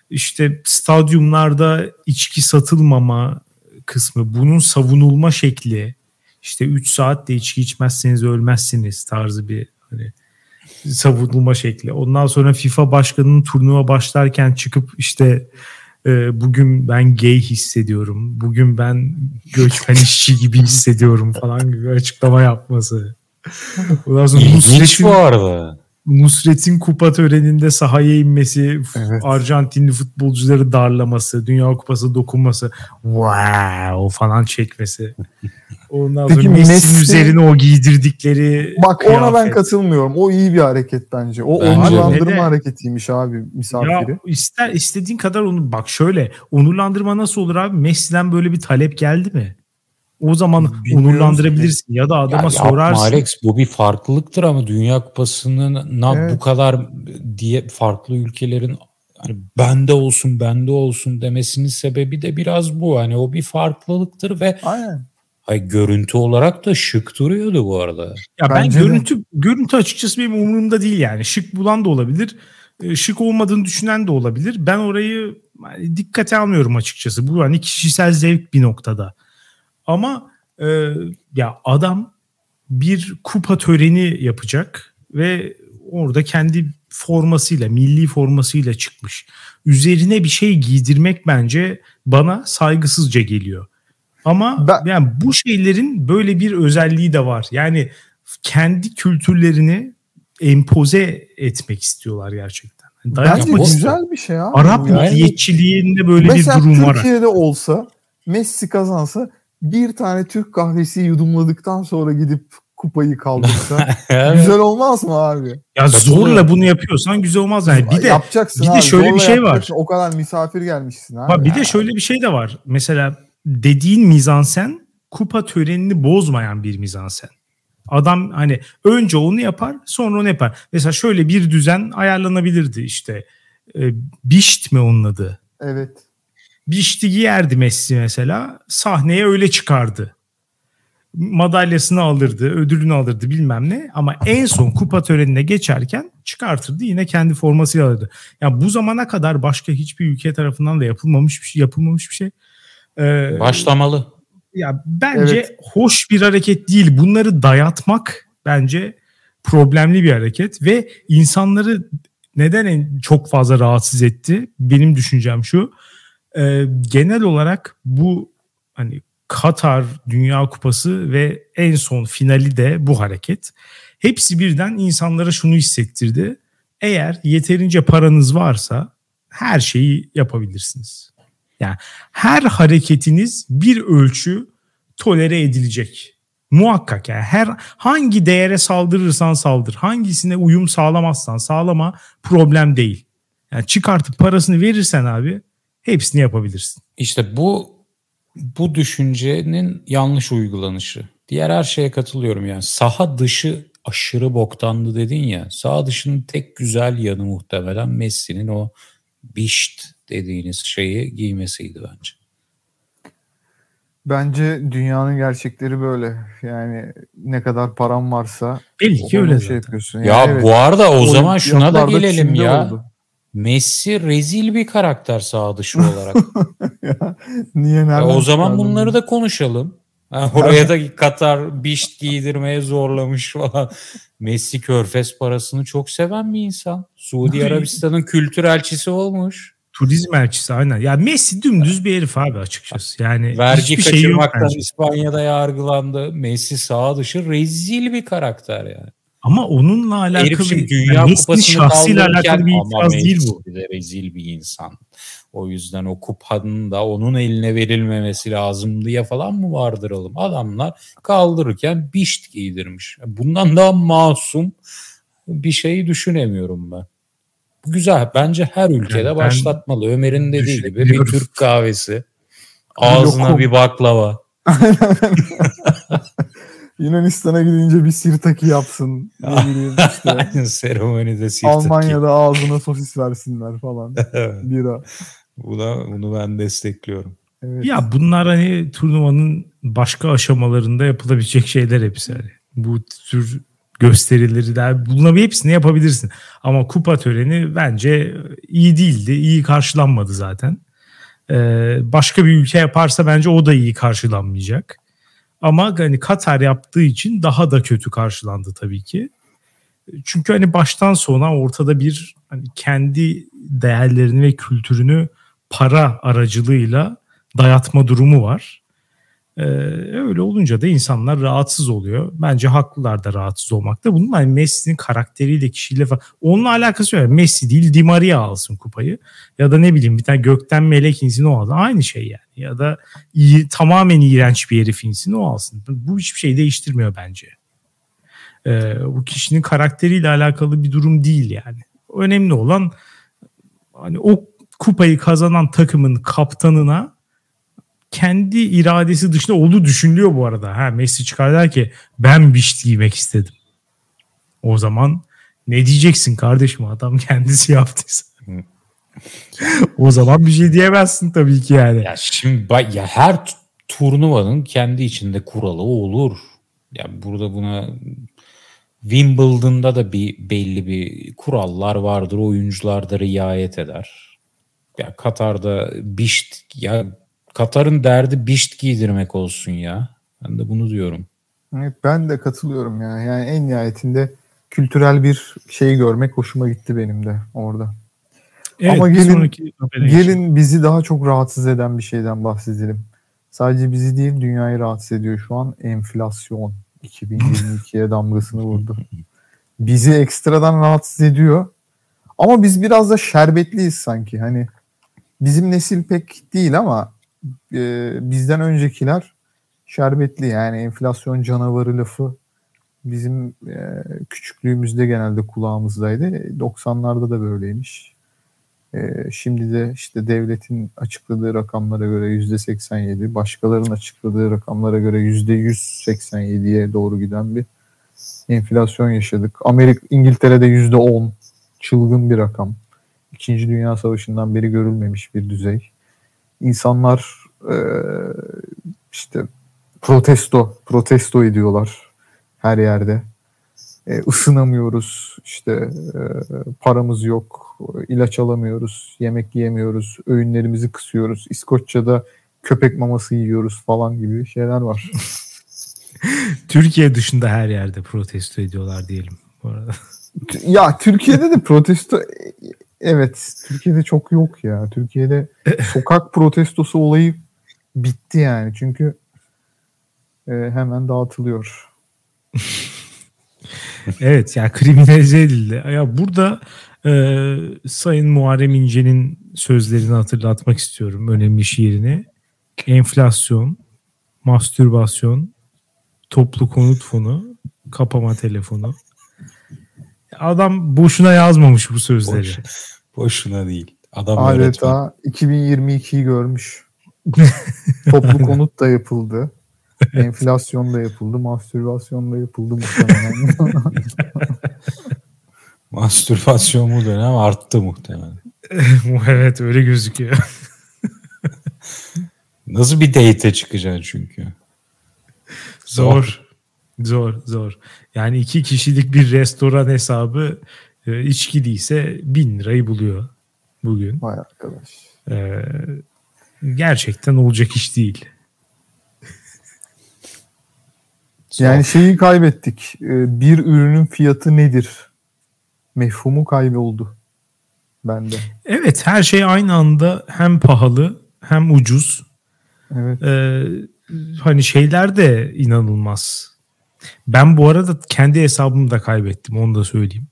Speaker 1: işte stadyumlarda içki satılmama kısmı bunun savunulma şekli işte 3 saat de içki içmezseniz ölmezsiniz tarzı bir hani savunulma şekli. Ondan sonra FIFA başkanının turnuva başlarken çıkıp işte e, bugün ben gay hissediyorum. Bugün ben göçmen işçi gibi hissediyorum falan gibi açıklama yapması. Ondan sonra
Speaker 2: İlginç
Speaker 1: Nusret'in,
Speaker 2: bu arada.
Speaker 1: Nusret'in kupa töreninde sahaya inmesi,
Speaker 7: Evet.
Speaker 1: Arjantinli futbolcuları darlaması, Dünya Kupası dokunması, wow falan çekmesi. Ondan
Speaker 7: Peki
Speaker 1: sonra Messi'nin
Speaker 7: Messi-
Speaker 1: üzerine o giydirdikleri
Speaker 7: Bak ona ben
Speaker 1: kıyafet.
Speaker 7: katılmıyorum. O iyi bir hareket bence. O
Speaker 2: Bence
Speaker 7: onurlandırma
Speaker 1: de-
Speaker 7: hareketiymiş abi misafiri.
Speaker 1: Ya ister istediğin kadar onu bak şöyle onurlandırma nasıl olur abi? Messi'den böyle bir talep geldi mi? O zaman
Speaker 7: Bilmiyoruz
Speaker 1: onurlandırabilirsin ya da
Speaker 2: Ya
Speaker 1: adama
Speaker 2: yapma
Speaker 1: sorarsın.
Speaker 2: Alex bu bir farklılıktır ama Dünya Kupası'nın na-
Speaker 7: Evet.
Speaker 2: bu kadar diye farklı ülkelerin hani bende olsun bende olsun demesinin sebebi de biraz bu. Hani o bir farklılıktır ve
Speaker 7: Aynen.
Speaker 2: ay görüntü olarak da şık duruyordu bu arada.
Speaker 1: Ya ben
Speaker 7: Bence de.
Speaker 1: görüntü görüntü açıkçası benim umurumda değil yani. Şık bulan da olabilir. e, Şık olmadığını düşünen de olabilir. Ben orayı hani dikkate almıyorum açıkçası. Bu hani kişisel zevk bir noktada. Ama e, ya adam bir kupa töreni yapacak ve orada kendi formasıyla, milli formasıyla çıkmış. Üzerine bir şey giydirmek bence bana saygısızca geliyor. Ama
Speaker 7: Ben-
Speaker 1: yani bu şeylerin böyle bir özelliği de var. Yani kendi kültürlerini empoze etmek istiyorlar gerçekten. Yani
Speaker 7: Bence güzel bir şey abi.
Speaker 1: Arap
Speaker 7: Yani
Speaker 1: milliyetçiliğinde böyle
Speaker 7: Mesela
Speaker 1: bir durum var.
Speaker 7: Türkiye'de olsa Messi kazansa bir tane Türk kahvesi yudumladıktan sonra gidip kupayı kaldırsa güzel olmaz mı abi?
Speaker 1: Ya zorla bunu yapıyorsan güzel olmaz yani. Bir de
Speaker 7: yapacaksın
Speaker 1: bir de
Speaker 7: abi.
Speaker 1: şöyle bir şey var.
Speaker 7: O kadar misafir gelmişsin abi.
Speaker 1: Bak bir de şöyle bir şey de var. Mesela dediğin mizansen kupa törenini bozmayan bir mizansen. Adam hani önce onu yapar sonra onu yapar. Mesela şöyle bir düzen ayarlanabilirdi işte. E, Bişt mi onun adı?
Speaker 7: Evet.
Speaker 1: Bişti giyerdi Messi mesela. Sahneye öyle çıkardı. Madalyasını alırdı, ödülünü alırdı bilmem ne. Ama en son kupa törenine geçerken çıkartırdı. Yine kendi formasıyla alırdı. Ya bu zamana kadar başka hiçbir ülke tarafından da yapılmamış bir şey, yapılmamış bir şey. Ee,
Speaker 2: Başlamalı.
Speaker 1: ya bence
Speaker 7: Evet.
Speaker 1: hoş bir hareket değil. Bunları dayatmak bence problemli bir hareket ve insanları neden en çok fazla rahatsız etti? Benim düşüncem şu. Ee, genel olarak bu hani Katar Dünya Kupası ve en son finali de bu hareket. Hepsi birden insanlara şunu hissettirdi. Eğer yeterince paranız varsa her şeyi yapabilirsiniz. Yani her hareketiniz bir ölçü tolere edilecek. Muhakkak yani her hangi değere saldırırsan saldır, hangisine uyum sağlamazsan sağlama problem değil. Yani çıkartıp parasını verirsen abi hepsini yapabilirsin.
Speaker 2: İşte bu bu düşüncenin yanlış uygulanışı. Diğer her şeye katılıyorum yani. Saha dışı aşırı boktandı dedin ya. Saha dışının tek güzel yanı muhtemelen Messi'nin o bişt dediğiniz şeyi giymesiydi bence.
Speaker 7: Bence dünyanın gerçekleri böyle. Yani ne kadar param varsa
Speaker 1: Belli ki
Speaker 7: onu
Speaker 1: öyle
Speaker 7: şey
Speaker 1: zaten.
Speaker 7: yapıyorsun.
Speaker 2: Ya
Speaker 7: Yani evet,
Speaker 2: bu arada o zaman şuna da gelelim ya.
Speaker 7: oldu.
Speaker 2: Messi rezil bir karakter saha dışı olarak.
Speaker 7: Ya, Niye nereden
Speaker 2: o zaman bunları da konuşalım. Ha, oraya da Katar bişt giydirmeye zorlamış falan. Messi körfez parasını çok seven bir insan. Suudi. Arabistan'ın kültür elçisi olmuş.
Speaker 1: Turizm elçisi aynen. Ya Messi dümdüz bir herif abi açıkçası. Yani
Speaker 2: Vergi
Speaker 1: şey
Speaker 2: kaçırmaktan
Speaker 1: bence.
Speaker 2: İspanya'da yargılandı. Messi sağ dışı rezil bir karakter yani.
Speaker 1: Ama onunla alakalı
Speaker 2: Herif şimdi Dünya
Speaker 1: yani
Speaker 2: Kupası'nı
Speaker 1: şahsıyla
Speaker 2: kaldırırken
Speaker 1: alakalı bir itiraz değil bu.
Speaker 2: De rezil bir insan. O yüzden o kupanın da onun eline verilmemesi lazım diye falan mı vardıralım? Adamlar kaldırırken bişt giydirmiş. Bundan daha masum bir şey düşünemiyorum ben. Bu güzel. Bence her ülkede
Speaker 1: Yani
Speaker 2: başlatmalı. Ömer'in dediği gibi bir. Türk kahvesi. Ağzına
Speaker 7: Lokum.
Speaker 2: bir baklava.
Speaker 7: Yunanistan'a gidince bir sirtaki yapsın. Ne bileyim işte.
Speaker 2: Aynen seremonide sirtaki.
Speaker 7: Almanya'da ağzına sosis versinler falan. Bira.
Speaker 2: Buna, bunu ben destekliyorum.
Speaker 7: Evet.
Speaker 1: Ya bunlar hani turnuvanın başka aşamalarında yapılabilecek şeyler hepsi. Hani. Bu tür gösterileri de bunların hepsini yapabilirsin. Ama kupa töreni bence iyi değildi. iyi karşılanmadı zaten. Ee, başka bir ülke yaparsa bence o da iyi karşılanmayacak. Ama hani Katar yaptığı için daha da kötü karşılandı tabii ki. Çünkü hani baştan sona ortada bir hani kendi değerlerini ve kültürünü para aracılığıyla dayatma durumu var. Ee, öyle olunca da insanlar rahatsız oluyor. Bence haklılar da rahatsız olmakta. Bunun hani Messi'nin karakteriyle, kişiliğiyle falan onunla alakası yok. Messi değil Di Maria alsın kupayı. Ya da ne bileyim bir tane gökten melek insin o alsın. Aynı şey yani. Ya da iyi, tamamen iğrenç bir herif insin o alsın. Bu hiçbir şey değiştirmiyor bence. Ee, bu kişinin karakteriyle alakalı bir durum değil yani. Önemli olan hani o kupayı kazanan takımın kaptanına kendi iradesi dışında olduğu düşünülüyor bu arada. Ha Messi çıkar der ki ben bişt giymek istedim. O zaman ne diyeceksin kardeşim adam kendisi yaptıysa. o zaman bir şey diyemezsin tabii ki yani.
Speaker 2: Ya şimdi ya her turnuvanın kendi içinde kuralı olur. Ya burada buna Wimbledon'da da bir belli bir kurallar vardır. Oyuncular da riayet eder. Ya Katar'da bişt ya Katar'ın derdi bişt giydirmek olsun ya. Ben de bunu diyorum.
Speaker 7: Evet, ben de katılıyorum ya. Yani en nihayetinde kültürel bir şeyi görmek hoşuma gitti benim de orada.
Speaker 1: Evet,
Speaker 7: Ama
Speaker 1: bir
Speaker 7: gelin-. Gelin bizi daha çok rahatsız eden bir şeyden bahsedelim. Sadece bizi değil dünyayı rahatsız ediyor şu an enflasyon. 2022'ye damgasını vurdu. Bizi ekstradan rahatsız ediyor. Ama biz biraz da şerbetliyiz sanki. Hani bizim nesil pek değil ama e, bizden öncekiler şerbetli. Yani enflasyon canavarı lafı bizim e, küçüklüğümüzde genelde kulağımızdaydı. 90'larda da böyleymiş. E, şimdi de işte devletin açıkladığı rakamlara göre %87, başkalarının açıkladığı rakamlara göre %187'ye doğru giden bir enflasyon yaşadık. Amerika, İngiltere'de %10 çılgın bir rakam. İkinci Dünya Savaşı'ndan beri görülmemiş bir düzey. İnsanlar e, işte protesto, protesto ediyorlar her yerde. E, ısınamıyoruz, işte e, paramız yok, ilaç alamıyoruz, yemek yiyemiyoruz, öğünlerimizi kısıyoruz. İskoçya'da köpek maması yiyoruz falan gibi şeyler var.
Speaker 1: Türkiye dışında her yerde protesto ediyorlar diyelim bu arada.
Speaker 7: ya Türkiye'de de protesto evet Türkiye'de çok yok ya. Türkiye'de sokak protestosu olayı bitti yani. Çünkü e, hemen dağıtılıyor.
Speaker 1: Evet ya kriminalize edildi. Ya burada e, Sayın Muharrem İnce'nin sözlerini hatırlatmak istiyorum. Önemli şiirini. Enflasyon, mastürbasyon, toplu konut fonu, kapama telefonu. Adam boşuna yazmamış bu sözleri.
Speaker 2: Boş, boşuna değil. Adam öğretmen.
Speaker 7: Adeta 2022'yi görmüş. Toplu konut da yapıldı. Enflasyon da yapıldı. Mastürbasyon da yapıldı muhtemelen.
Speaker 2: Mastürbasyon bu dönem arttı muhtemelen.
Speaker 1: evet öyle gözüküyor.
Speaker 2: Nasıl bir date çıkacaksın çünkü?
Speaker 1: Zor. Zor zor. Yani iki kişilik bir restoran hesabı e, içki değilse bin lirayı buluyor bugün.
Speaker 7: Vay arkadaş.
Speaker 1: Ee, gerçekten olacak iş değil.
Speaker 7: Yani şeyi kaybettik. Ee, Bir ürünün fiyatı nedir? Mefhumu kayboldu bende.
Speaker 1: Evet her şey aynı anda hem pahalı hem ucuz.
Speaker 7: Evet.
Speaker 1: Ee, hani şeyler de inanılmaz. Ben bu arada kendi hesabımı da kaybettim onu da söyleyeyim.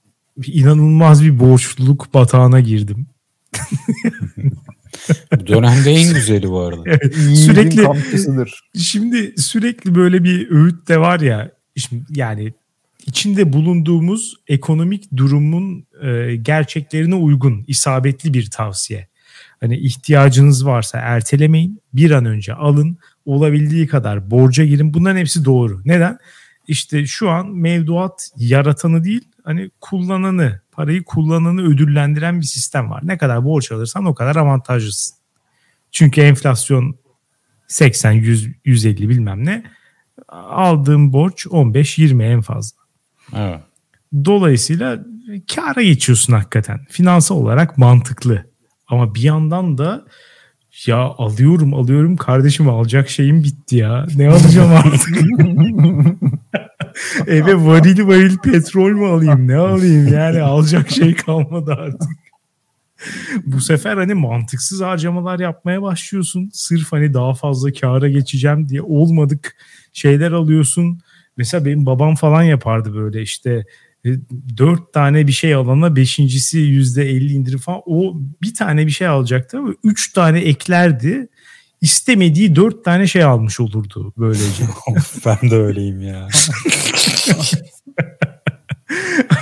Speaker 1: İnanılmaz bir borçluluk batağına girdim.
Speaker 2: Bu dönemde en güzeli bu arada.
Speaker 7: Yiğidin
Speaker 1: sürekli-
Speaker 7: kampçısıdır.
Speaker 1: Şimdi sürekli böyle bir öğüt de var ya şimdi yani içinde bulunduğumuz ekonomik durumun e, gerçeklerine uygun isabetli bir tavsiye. Hani ihtiyacınız varsa ertelemeyin bir an önce alın olabildiği kadar borca girin bunların hepsi doğru. Neden? İşte şu an mevduat yaratanı değil hani kullananı parayı kullananı ödüllendiren bir sistem var. Ne kadar borç alırsan o kadar avantajlısın. Çünkü enflasyon 80, 100, 150 bilmem ne. Aldığım borç 15, 20 en fazla.
Speaker 2: Evet.
Speaker 1: Dolayısıyla kâra geçiyorsun hakikaten. Finansal olarak mantıklı. Ama bir yandan da ya alıyorum alıyorum kardeşim alacak şeyim bitti ya. Ne alacağım artık? Eve varil varil petrol mü alayım ne alayım yani alacak şey kalmadı artık. Bu sefer hani mantıksız harcamalar yapmaya başlıyorsun. Sırf hani daha fazla kâra geçeceğim diye olmadık şeyler alıyorsun. Mesela benim babam falan yapardı böyle işte e, dört tane bir şey alana beşincisi yüzde elli indirim falan. O bir tane bir şey alacaktı ama üç tane eklerdi. İstemediği dört tane şey almış olurdu böylece.
Speaker 2: ben de öyleyim ya.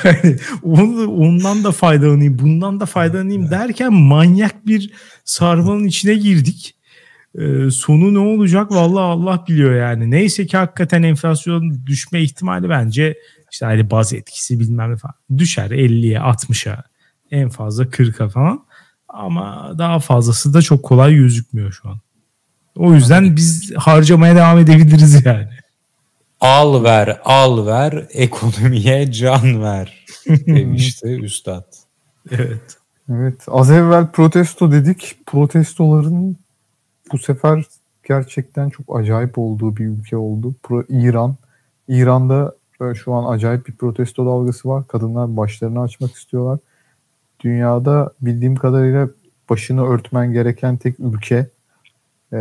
Speaker 1: Onu, ondan da faydalanayım, bundan da faydalanayım derken manyak bir sarmanın içine girdik. Ee, sonu ne olacak vallahi Allah biliyor yani. Neyse ki hakikaten enflasyon düşme ihtimali bence işte hani baz etkisi bilmem ne falan düşer 50'ye 60'a en fazla 40'a falan. Ama daha fazlası da çok kolay gözükmüyor şu an. O yüzden biz harcamaya devam edebiliriz yani.
Speaker 2: Al ver, al ver, ekonomiye can ver demişti üstad.
Speaker 1: Evet.
Speaker 7: Evet. Az evvel protesto dedik. Protestoların bu sefer gerçekten çok acayip olduğu bir ülke oldu. Pro İran. İran'da e, şu an acayip bir protesto dalgası var. Kadınlar başlarını açmak istiyorlar. Dünyada bildiğim kadarıyla başını örtmen gereken tek ülke Ee,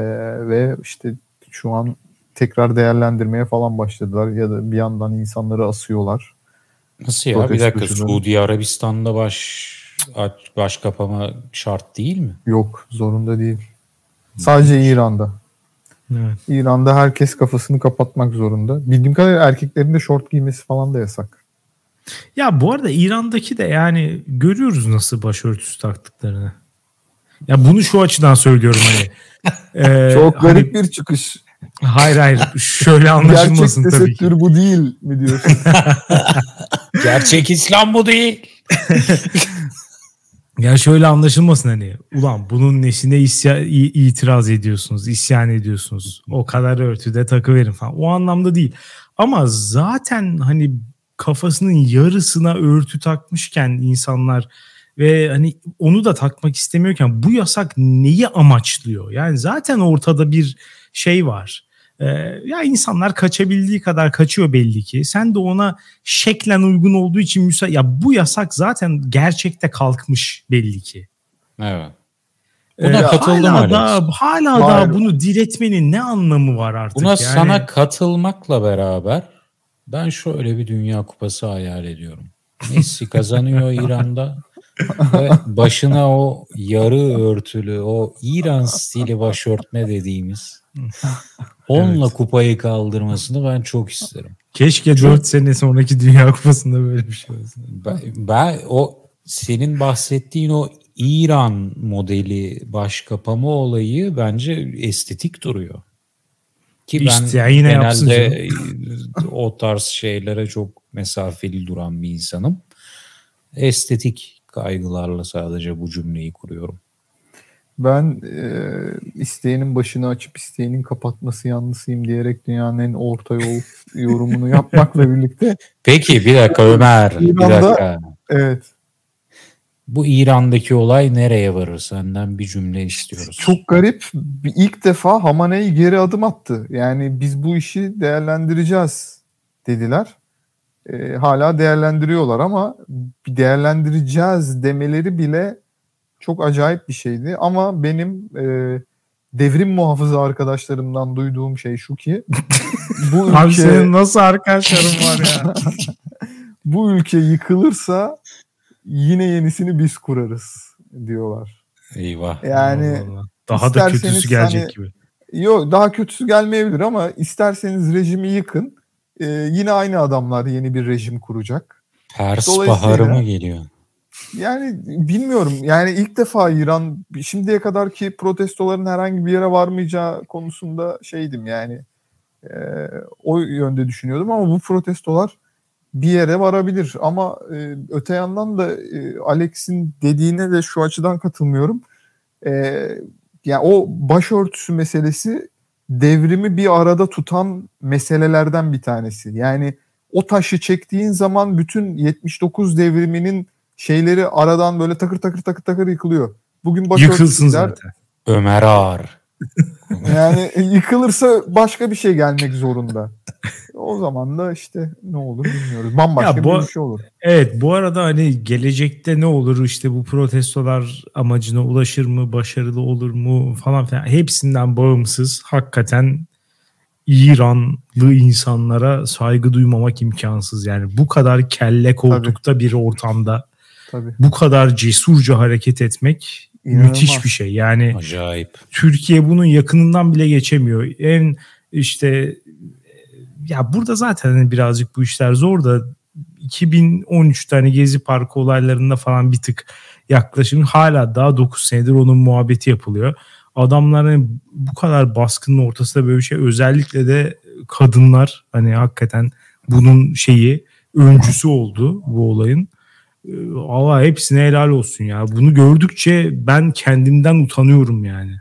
Speaker 7: ve işte şu an tekrar değerlendirmeye falan başladılar ya da bir yandan insanları asıyorlar.
Speaker 2: Nasıl ya? Bir
Speaker 7: Protesto
Speaker 2: dakika
Speaker 7: şunu-
Speaker 2: Suudi Arabistan'da baş baş kapama şart değil mi?
Speaker 7: Yok zorunda değil. Sadece İran'da.
Speaker 1: Evet.
Speaker 7: İran'da herkes kafasını kapatmak zorunda. Bildiğim kadarıyla erkeklerin de şort giymesi falan da yasak.
Speaker 1: Ya bu arada İran'daki de yani görüyoruz nasıl başörtüsü taktıklarını. Ya bunu şu açıdan söylüyorum hani. Ee,
Speaker 7: Çok
Speaker 1: hani-
Speaker 7: garip bir çıkış.
Speaker 1: hayır hayır şöyle
Speaker 7: Gerçek
Speaker 1: anlaşılmasın tabii ki.
Speaker 7: tesettür bu değil mi diyorsun?
Speaker 2: Gerçek İslam bu değil.
Speaker 1: Ya şöyle anlaşılmasın hani ulan bunun nesine isya, itiraz ediyorsunuz, isyan ediyorsunuz. O kadar örtüde takıverin falan. O anlamda değil. Ama zaten hani kafasının yarısına örtü takmışken insanlar ve hani onu da takmak istemiyorken bu yasak neyi amaçlıyor? Yani zaten ortada bir şey var. Ee, ya insanlar kaçabildiği kadar kaçıyor belli ki. Sen de ona şeklen uygun olduğu için müsa ya bu yasak zaten gerçekte kalkmış belli ki.
Speaker 2: Evet. Buna
Speaker 1: Ee,
Speaker 2: katıldım
Speaker 1: hala da hala
Speaker 7: Var.
Speaker 1: da bunu diretmenin ne anlamı var artık
Speaker 2: Buna
Speaker 1: yani?
Speaker 2: sana katılmakla beraber ben şöyle bir dünya kupası hayal ediyorum. Messi kazanıyor İran'da başına o yarı örtülü o İran stili başörtme dediğimiz onunla kupayı kaldırmasını ben çok isterim.
Speaker 1: Keşke 4 sene sonraki Dünya Kupası'nda böyle bir şey olsa.
Speaker 2: Ben, ben o senin bahsettiğin o İran modeli baş kapama olayı bence estetik duruyor. Ki ben
Speaker 1: İşte yine
Speaker 2: genelde o tarz şeylere çok mesafeli duran bir insanım. Estetik kaygılarla sadece bu cümleyi kuruyorum.
Speaker 7: Ben e, isteğinin başını açıp isteğinin kapatması yanlısıyım diyerek dünyanın en orta yol yorumunu yapmakla birlikte
Speaker 2: Peki bir dakika Ömer. Bir
Speaker 7: İran'da-
Speaker 2: dakika.
Speaker 7: evet
Speaker 2: Bu İran'daki olay nereye varır? Senden bir cümle istiyoruz.
Speaker 7: çok garip bir ilk defa Hamaney geri adım attı. Yani biz bu işi değerlendireceğiz dediler. E, hala değerlendiriyorlar ama bir değerlendireceğiz demeleri bile çok acayip bir şeydi. Ama benim e, devrim muhafızı arkadaşlarımdan duyduğum şey şu ki bu
Speaker 1: Abi
Speaker 7: ülke
Speaker 1: senin nasıl arkadaşların var ya?
Speaker 7: bu ülke yıkılırsa yine yenisini biz kurarız diyorlar.
Speaker 2: Eyvah.
Speaker 7: Yani
Speaker 1: Allah Allah. Daha da kötüsü gelecek
Speaker 7: hani-
Speaker 1: gibi.
Speaker 7: Yok daha kötüsü gelmeyebilir ama isterseniz rejimi yıkın. Ee, yine aynı adamlar yeni bir rejim kuracak.
Speaker 2: Pers baharı mı geliyor?
Speaker 7: Yani bilmiyorum. Yani ilk defa İran şimdiye kadarki protestoların herhangi bir yere varmayacağı konusunda şeydim yani. E, o yönde düşünüyordum ama bu protestolar bir yere varabilir. Ama e, öte yandan da e, Alex'in dediğine de şu açıdan katılmıyorum. E, yani o başörtüsü meselesi devrimi bir arada tutan meselelerden bir tanesi. Yani o taşı çektiğin zaman bütün 79 devriminin şeyleri aradan böyle takır takır takır takır yıkılıyor. Bugün
Speaker 1: Yıkılsın
Speaker 7: başörtüsüler
Speaker 1: zaten.
Speaker 2: Ömer Ağar.
Speaker 7: yani yıkılırsa başka bir şey gelmek zorunda. O zaman da işte ne olur bilmiyoruz. Bambaşka
Speaker 1: Ya bu-
Speaker 7: bir şey olur.
Speaker 1: Evet bu arada hani gelecekte ne olur işte bu protestolar amacına ulaşır mı, başarılı olur mu falan filan hepsinden bağımsız hakikaten İranlı insanlara saygı duymamak imkansız. Yani bu kadar kelle koltukta bir ortamda
Speaker 7: Tabii.
Speaker 1: bu kadar cesurca hareket etmek
Speaker 7: İnanılmaz.
Speaker 1: müthiş bir şey. Yani
Speaker 2: Acayip.
Speaker 1: Türkiye bunun yakınından bile geçemiyor. En işte ya burada zaten hani birazcık bu işler zor da 2013'te hani Gezi Parkı olaylarında falan bir tık yaklaşım hala daha 9 senedir onun muhabbeti yapılıyor. Adamlar hani bu kadar baskının ortasında böyle bir şey özellikle de kadınlar hani hakikaten bunun şeyi öncüsü oldu bu olayın. Ee, Allah hepsine helal olsun ya. Bunu gördükçe ben kendimden utanıyorum yani.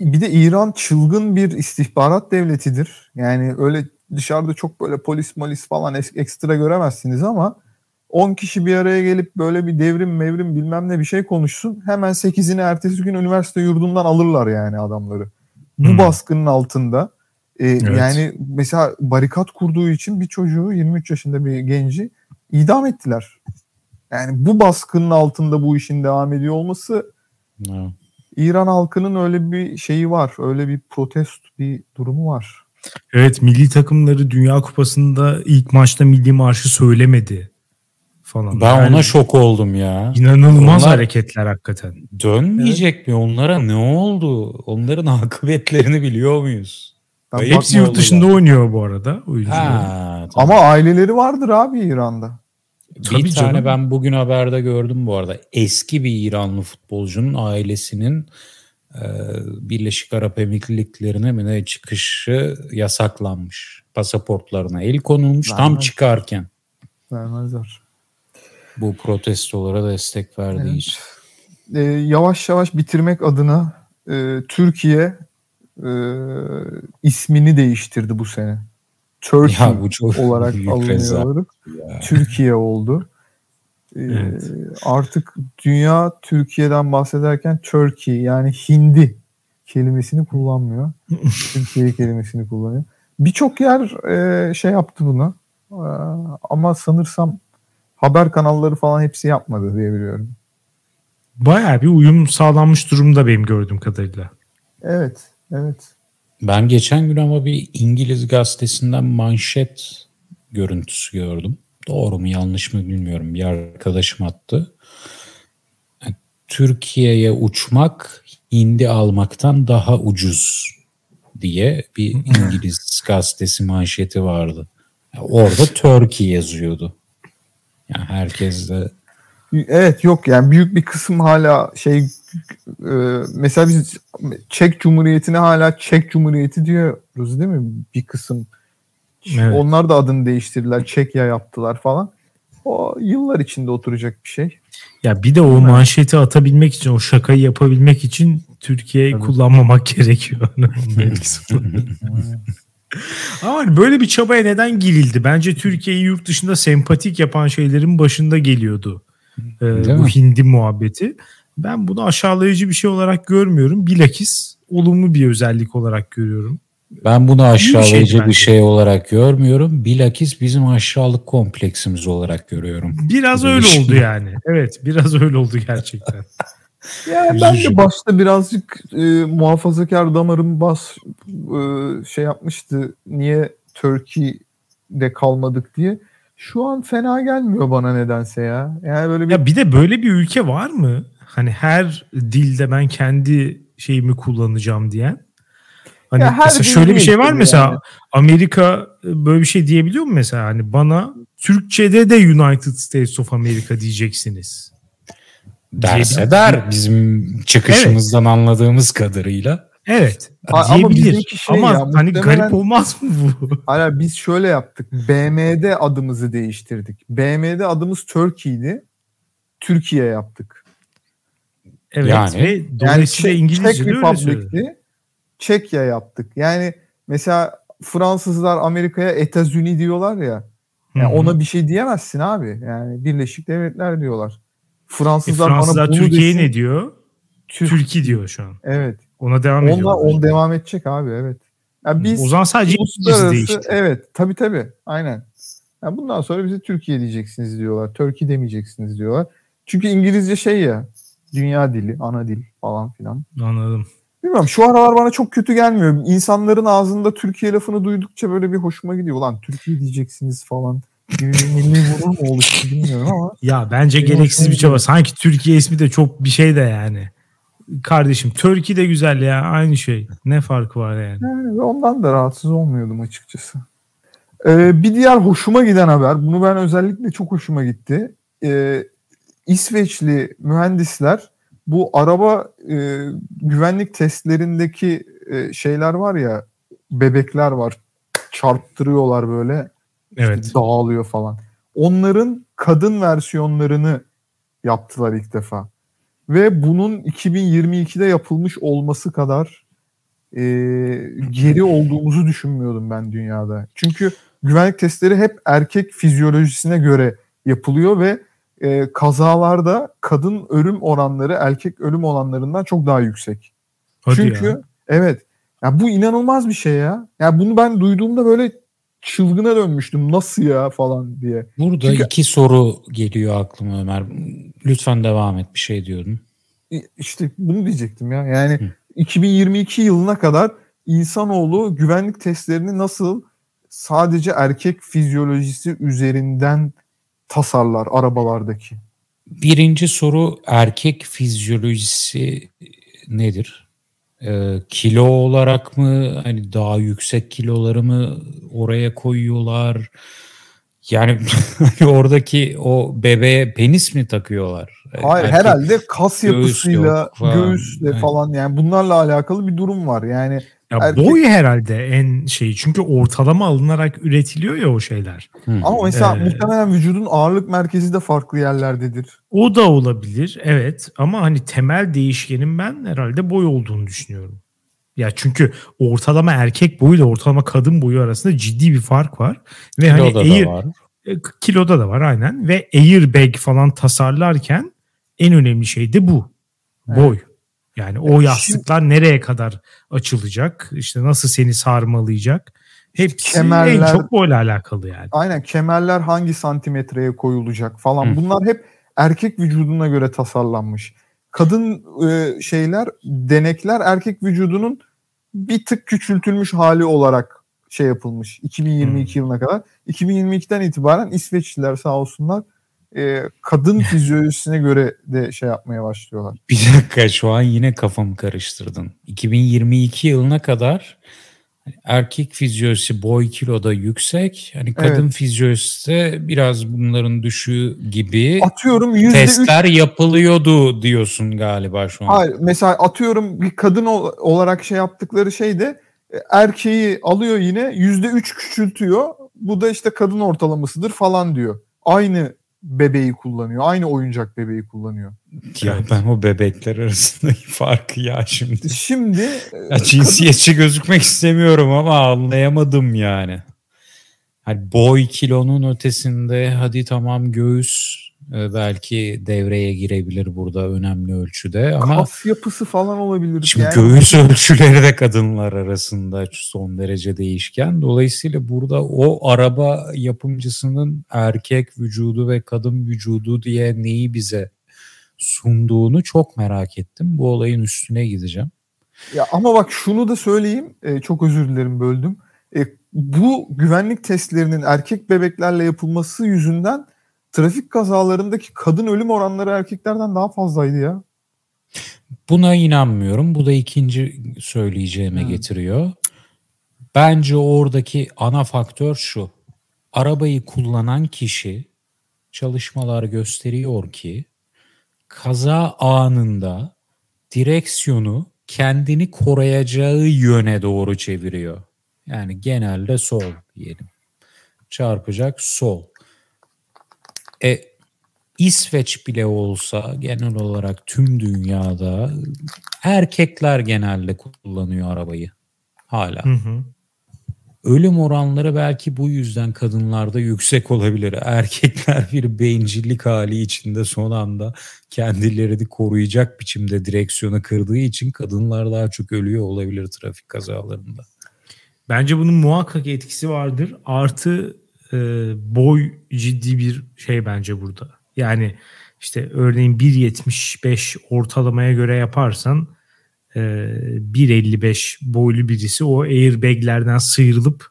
Speaker 7: Bir de İran çılgın bir istihbarat devletidir. Yani öyle dışarıda çok böyle polis molis falan ekstra göremezsiniz ama 10 kişi bir araya gelip böyle bir devrim mevrim bilmem ne bir şey konuşsun. Hemen 8'ini ertesi gün üniversite yurdundan alırlar yani adamları. Bu
Speaker 1: Hmm.
Speaker 7: baskının altında. e,
Speaker 1: Evet.
Speaker 7: Yani mesela barikat kurduğu için bir çocuğu 23 yaşında bir genci idam ettiler. Yani bu baskının altında bu işin devam ediyor olması
Speaker 2: Ha.
Speaker 7: İran halkının öyle bir şeyi var. Öyle bir protest bir durumu var.
Speaker 1: Evet milli takımları Dünya Kupası'nda ilk maçta milli marşı söylemedi falan.
Speaker 2: Ben
Speaker 1: Yani
Speaker 2: ona şok oldum ya.
Speaker 1: inanılmaz
Speaker 2: Onlar-
Speaker 1: hareketler hakikaten.
Speaker 2: Dönmeyecek mi? Onlara ne oldu? Onların akıbetlerini biliyor muyuz?
Speaker 7: Ben
Speaker 2: Hepsi
Speaker 1: yurt dışında oynuyor bu arada oyuncular.
Speaker 2: Ha, tamam.
Speaker 7: Ama aileleri vardır abi İran'da.
Speaker 1: Tabii
Speaker 2: bir tane
Speaker 1: canım.
Speaker 2: ben bugün haberde gördüm bu arada. Eski bir İranlı futbolcunun ailesinin e, Birleşik Arap Emirlikleri'ne mi ne çıkışı yasaklanmış. Pasaportlarına el konulmuş tam
Speaker 7: Vermez.
Speaker 2: çıkarken.
Speaker 7: Vermezler.
Speaker 2: Bu protestolara destek verdiği
Speaker 7: Evet.
Speaker 2: için.
Speaker 7: Ee, yavaş yavaş bitirmek adına e, Türkiye e, ismini değiştirdi bu sene. Turkey
Speaker 2: Ya bu çok
Speaker 7: olarak alınıyor. Türkiye oldu. Ee,
Speaker 1: Evet.
Speaker 7: Artık dünya Türkiye'den bahsederken Turkey yani Hindi kelimesini kullanmıyor. Türkiye kelimesini kullanıyor. Birçok yer e, şey yaptı bunu. Ee, ama sanırsam haber kanalları falan hepsi yapmadı diye biliyorum.
Speaker 1: Bayağı bir uyum sağlanmış durumda benim gördüğüm kadarıyla.
Speaker 7: Evet, evet.
Speaker 2: Ben geçen gün ama bir İngiliz gazetesinden manşet görüntüsü gördüm. Doğru mu yanlış mı bilmiyorum. Bir arkadaşım attı. Yani Türkiye'ye uçmak hindi almaktan daha ucuz diye bir İngiliz gazetesi manşeti vardı. Yani orada Turkey yazıyordu. Yani herkes de
Speaker 7: Evet yok yani büyük bir kısım hala şey mesela biz Çek Cumhuriyeti'ne hala Çek Cumhuriyeti diyoruz değil mi? Bir kısım.
Speaker 1: Evet.
Speaker 7: Onlar da adını değiştirdiler. Çekya yaptılar falan. O yıllar içinde oturacak bir şey.
Speaker 1: Ya bir de o manşeti atabilmek için, o şakayı yapabilmek için Türkiye'yi
Speaker 7: Tabii.
Speaker 1: kullanmamak gerekiyor. Ama hani böyle bir çabaya neden girildi? Bence Türkiye'yi yurt dışında sempatik yapan şeylerin başında geliyordu. Ee, bu
Speaker 2: mi?
Speaker 1: hindi muhabbeti. Ben bunu aşağılayıcı bir şey olarak görmüyorum. Bilakis olumlu bir özellik olarak görüyorum.
Speaker 2: Ben bunu aşağılayıcı bir
Speaker 1: bence.
Speaker 2: şey olarak görmüyorum. Bilakis bizim aşağılık kompleksimiz olarak görüyorum.
Speaker 1: Biraz öyle
Speaker 2: bir şey.
Speaker 1: oldu yani. Evet biraz öyle oldu gerçekten.
Speaker 7: Yani ben de başta birazcık e, muhafazakar damarım bas e, şey yapmıştı. Niye Turkey'de kalmadık diye. Şu an fena gelmiyor bana nedense ya. Yani böyle bir
Speaker 1: Ya bir de böyle bir ülke var mı? Hani her dilde ben kendi şeyimi kullanacağım diyen. Hani
Speaker 7: Ya her
Speaker 1: mesela şöyle bir şey var
Speaker 7: tabii
Speaker 1: mesela
Speaker 7: yani.
Speaker 1: Amerika e, böyle bir şey diyebiliyor mu mesela? Hani bana Türkçe'de de United States of America diyeceksiniz.
Speaker 2: Derse der bizim çıkışımızdan anladığımız kadarıyla.
Speaker 1: Evet.
Speaker 7: Ha, ama
Speaker 1: diyebilir.
Speaker 7: bizimki şey
Speaker 1: ama
Speaker 7: ya,
Speaker 1: hani
Speaker 7: muhtemelen-
Speaker 1: garip olmaz mı bu?
Speaker 7: Hala biz şöyle yaptık. BM'de adımızı değiştirdik. BM'de adımız Turkey'di. Türkiye yaptık.
Speaker 1: Evet
Speaker 2: Yani-
Speaker 1: ve
Speaker 7: Yani
Speaker 1: dolayısıyla
Speaker 7: Çek,
Speaker 1: İngilizce
Speaker 7: Çek. Republic'ti. Çekya yaptık. Yani mesela Fransızlar Amerika'ya Etazuni diyorlar ya. Yani ona bir şey diyemezsin abi. Yani Birleşik Devletler diyorlar.
Speaker 1: E,
Speaker 7: Fransızlar,
Speaker 1: Fransızlar
Speaker 7: bana bunu
Speaker 1: Türkiye'ye ne diyor?
Speaker 7: Türk-
Speaker 1: Türkiye diyor şu an.
Speaker 7: Evet.
Speaker 1: Ona devam
Speaker 7: Onunla
Speaker 1: ediyor.
Speaker 7: on devam edecek abi evet. Yani biz
Speaker 1: o zaman sadece İngilizce
Speaker 7: uluslararası
Speaker 1: değişti.
Speaker 7: evet tabi tabi aynen. Yani bundan sonra bize Türkiye diyeceksiniz diyorlar. Türkiye demeyeceksiniz diyorlar. Çünkü İngilizce şey ya dünya dili, ana dil falan filan.
Speaker 1: Anladım.
Speaker 7: Bilmiyorum şu aralar bana çok kötü gelmiyor. İnsanların ağzında Türkiye lafını duydukça böyle bir hoşuma gidiyor. Ulan Türkiye diyeceksiniz falan. Milli gurur mu oluştu bilmiyorum ama.
Speaker 1: Ya bence gereksiz bir çaba. Sanki Türkiye ismi de çok bir şey de yani. Kardeşim Türkiye de güzel ya aynı şey. Ne farkı var yani?
Speaker 7: Yani ondan da rahatsız olmuyordum açıkçası. Ee, bir diğer hoşuma giden haber. Bunu ben özellikle çok hoşuma gitti. Ee, İsveçli mühendisler bu araba e, güvenlik testlerindeki e, şeyler var ya bebekler var çarptırıyorlar böyle
Speaker 1: Evet.
Speaker 7: işte dağılıyor falan. Onların kadın versiyonlarını yaptılar ilk defa. Ve bunun 2022'de yapılmış olması kadar e, geri olduğumuzu düşünmüyordum ben dünyada. Çünkü güvenlik testleri hep erkek fizyolojisine göre yapılıyor ve e, kazalarda kadın ölüm oranları erkek ölüm oranlarından çok daha yüksek.
Speaker 1: Hadi
Speaker 7: Çünkü
Speaker 1: ya.
Speaker 7: evet ya bu inanılmaz bir şey ya. Ya bunu ben duyduğumda böyle çılgına dönmüştüm. Nasıl ya falan diye.
Speaker 2: Burada
Speaker 7: Çünkü-
Speaker 2: iki soru geliyor aklıma Ömer. Lütfen devam et bir şey diyordun.
Speaker 7: İşte bunu diyecektim ya. Yani
Speaker 2: Hı.
Speaker 7: 2022 yılına kadar insanoğlu güvenlik testlerini nasıl sadece erkek fizyolojisi üzerinden tasarlar arabalardaki.
Speaker 2: Birinci soru erkek fizyolojisi nedir? Ee, kilo olarak mı hani daha yüksek kiloları mı oraya koyuyorlar? Yani hani oradaki o bebeğe penis mi takıyorlar?
Speaker 7: Hayır
Speaker 2: Erkek-
Speaker 7: herhalde kas
Speaker 2: göğüs
Speaker 7: yapısıyla,
Speaker 2: yok falan.
Speaker 7: göğüsle
Speaker 2: Evet.
Speaker 7: falan yani bunlarla alakalı bir durum var. Yani
Speaker 1: Ya
Speaker 7: erkek-
Speaker 1: boy herhalde en şeyi. Çünkü ortalama alınarak üretiliyor ya o şeyler.
Speaker 2: Hı.
Speaker 7: ama mesela
Speaker 1: Ee,
Speaker 7: muhtemelen vücudun ağırlık merkezi de farklı yerlerdedir.
Speaker 1: O da olabilir evet ama hani temel değişkenin ben herhalde boy olduğunu düşünüyorum. Ya çünkü ortalama erkek boyu ile ortalama kadın boyu arasında ciddi bir fark var. Ve hani
Speaker 2: Kiloda
Speaker 1: air,
Speaker 2: da var.
Speaker 1: e, kiloda da var aynen ve airbag falan tasarlarken en önemli şey de bu. Boy. Yani o
Speaker 7: Şimdi-
Speaker 1: yastıklar nereye kadar açılacak? İşte nasıl seni sarmalayacak? Hepsi en
Speaker 7: kemerler-
Speaker 1: çok boyla alakalı yani.
Speaker 7: Aynen kemerler hangi santimetreye koyulacak falan.
Speaker 2: Hı.
Speaker 7: Bunlar hep erkek vücuduna göre tasarlanmış. Kadın e, şeyler, denekler erkek vücudunun bir tık küçültülmüş hali olarak şey yapılmış 2022 yılına kadar. 2022'den itibaren İsveçliler sağ olsunlar e, kadın fizyolojisine göre de şey yapmaya başlıyorlar.
Speaker 2: Bir dakika şu an yine kafamı karıştırdın. 2022 yılına kadar erkek fizyolojisi boy kiloda yüksek. Hani kadın
Speaker 7: Evet.
Speaker 2: fizyolojisi de biraz bunların düşüğü gibi
Speaker 7: Atıyorum yüzde üç
Speaker 2: testler yapılıyordu diyorsun galiba şu an.
Speaker 7: Hayır mesela atıyorum bir kadın ol- olarak şey yaptıkları şey de e, erkeği alıyor yine yüzde üç küçültüyor. Bu da işte kadın ortalamasıdır falan diyor. Aynı bebeği kullanıyor. Aynı oyuncak bebeği kullanıyor.
Speaker 2: Ya ben o bebekler arasındaki farkı ya şimdi.
Speaker 7: Şimdi e,
Speaker 2: Ya cinsiyetçi gözükmek istemiyorum ama anlayamadım yani. Hani boy kilonun ötesinde hadi tamam göğüs e, belki devreye girebilir burada önemli ölçüde ama
Speaker 7: kas yapısı falan olabilir.
Speaker 2: Şimdi
Speaker 7: Yani
Speaker 2: göğüs ölçüleri de kadınlar arasında son derece değişken. Dolayısıyla burada o araba yapımcısının erkek vücudu ve kadın vücudu diye neyi bize sunduğunu çok merak ettim. Bu olayın üstüne gideceğim.
Speaker 7: Ya ama bak şunu da söyleyeyim. e, çok özür dilerim böldüm. E, bu güvenlik testlerinin erkek bebeklerle yapılması yüzünden trafik kazalarındaki kadın ölüm oranları erkeklerden daha fazlaydı ya.
Speaker 2: Buna inanmıyorum. Bu da ikinci söyleyeceğime
Speaker 7: Hmm.
Speaker 2: getiriyor. Bence oradaki ana faktör şu. Arabayı kullanan kişi çalışmalar gösteriyor ki kaza anında direksiyonu kendini koruyacağı yöne doğru çeviriyor. Yani genelde sol diyelim. Çarpacak sol. E, İsveç bile olsa genel olarak tüm dünyada erkekler genelde kullanıyor arabayı hala.
Speaker 1: Hı hı.
Speaker 2: Ölüm oranları belki bu yüzden kadınlarda yüksek olabilir. Erkekler bir bencillik hali içinde son anda kendilerini koruyacak biçimde direksiyonu kırdığı için kadınlar daha çok ölüyor olabilir trafik kazalarında.
Speaker 1: Bence bunun muhakkak etkisi vardır. Artı e, boy ciddi bir şey bence burada. Yani işte örneğin 1.75 ortalamaya göre yaparsan e, 1.55 boylu birisi o airbaglerden sıyrılıp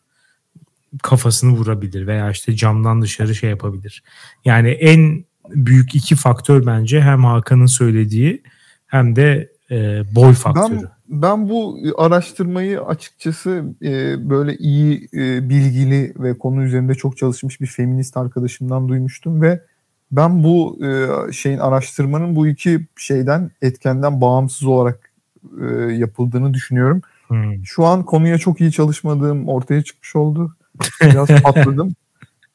Speaker 1: kafasını vurabilir veya işte camdan dışarı şey yapabilir. Yani en büyük iki faktör bence hem Hakan'ın söylediği hem de e, boy faktörü.
Speaker 7: Ben, ben bu araştırmayı açıkçası e, böyle iyi e, bilgili ve konu üzerinde çok çalışmış bir feminist arkadaşımdan duymuştum ve ben bu e, şeyin araştırmanın bu iki şeyden etkenden bağımsız olarak e, yapıldığını düşünüyorum.
Speaker 1: Hmm.
Speaker 7: Şu an konuya çok iyi çalışmadığım ortaya çıkmış oldu. Biraz patladım.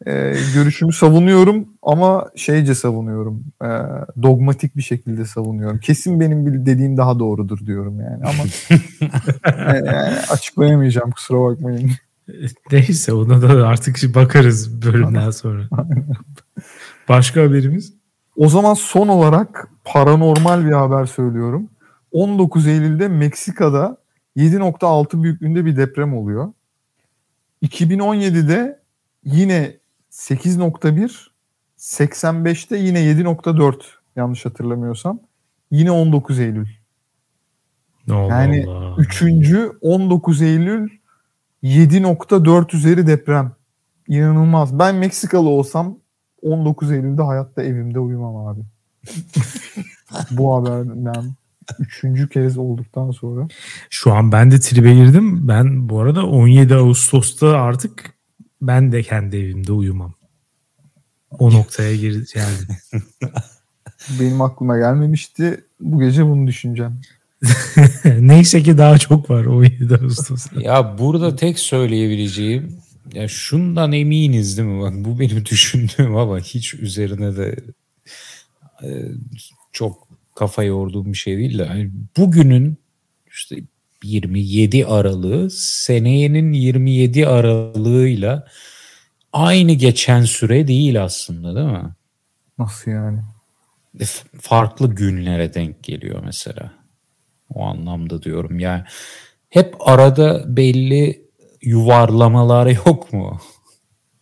Speaker 7: E, görüşümü savunuyorum ama şeyce savunuyorum. E, dogmatik bir şekilde savunuyorum. Kesin benim dediğim daha doğrudur diyorum yani ama e, yani açıklayamayacağım kusura bakmayın.
Speaker 1: Neyse ona da artık bakarız bölümden sonra. Başka haberimiz?
Speaker 7: O zaman son olarak paranormal bir haber söylüyorum. 19 Eylül'de Meksika'da 7.6 büyüklüğünde bir deprem oluyor. 2017'de yine 8.1, 85'te yine 7.4 yanlış hatırlamıyorsam. Yine 19 Eylül.
Speaker 1: Allah
Speaker 7: Yani
Speaker 1: Allah.
Speaker 7: Üçüncü 19 Eylül 7.4 üzeri deprem. İnanılmaz. Ben Meksikalı olsam 19 Eylül'de hayatta evimde uyumam abi. Bu haberden üçüncü kez olduktan sonra.
Speaker 1: Şu an ben de tribe girdim. Ben bu arada 17 Ağustos'ta artık ben de kendi evimde uyumam. O noktaya gir geldim.
Speaker 7: Benim aklıma gelmemişti. Bu gece bunu düşüneceğim.
Speaker 1: Neyse ki daha çok var 17 Ağustos'ta.
Speaker 2: Ya burada tek söyleyebileceğim ya şundan eminiz değil mi? Bak bu benim düşündüğüm ama hiç üzerine de e, çok kafa yorduğum bir şey değil de hani bugünün işte 27 Aralığı seneyenin 27 Aralığıyla aynı geçen süre değil aslında değil mi?
Speaker 7: Nasıl yani?
Speaker 2: E, farklı günlere denk geliyor mesela. O anlamda diyorum. Yani hep arada belli yuvarlamalar yok mu?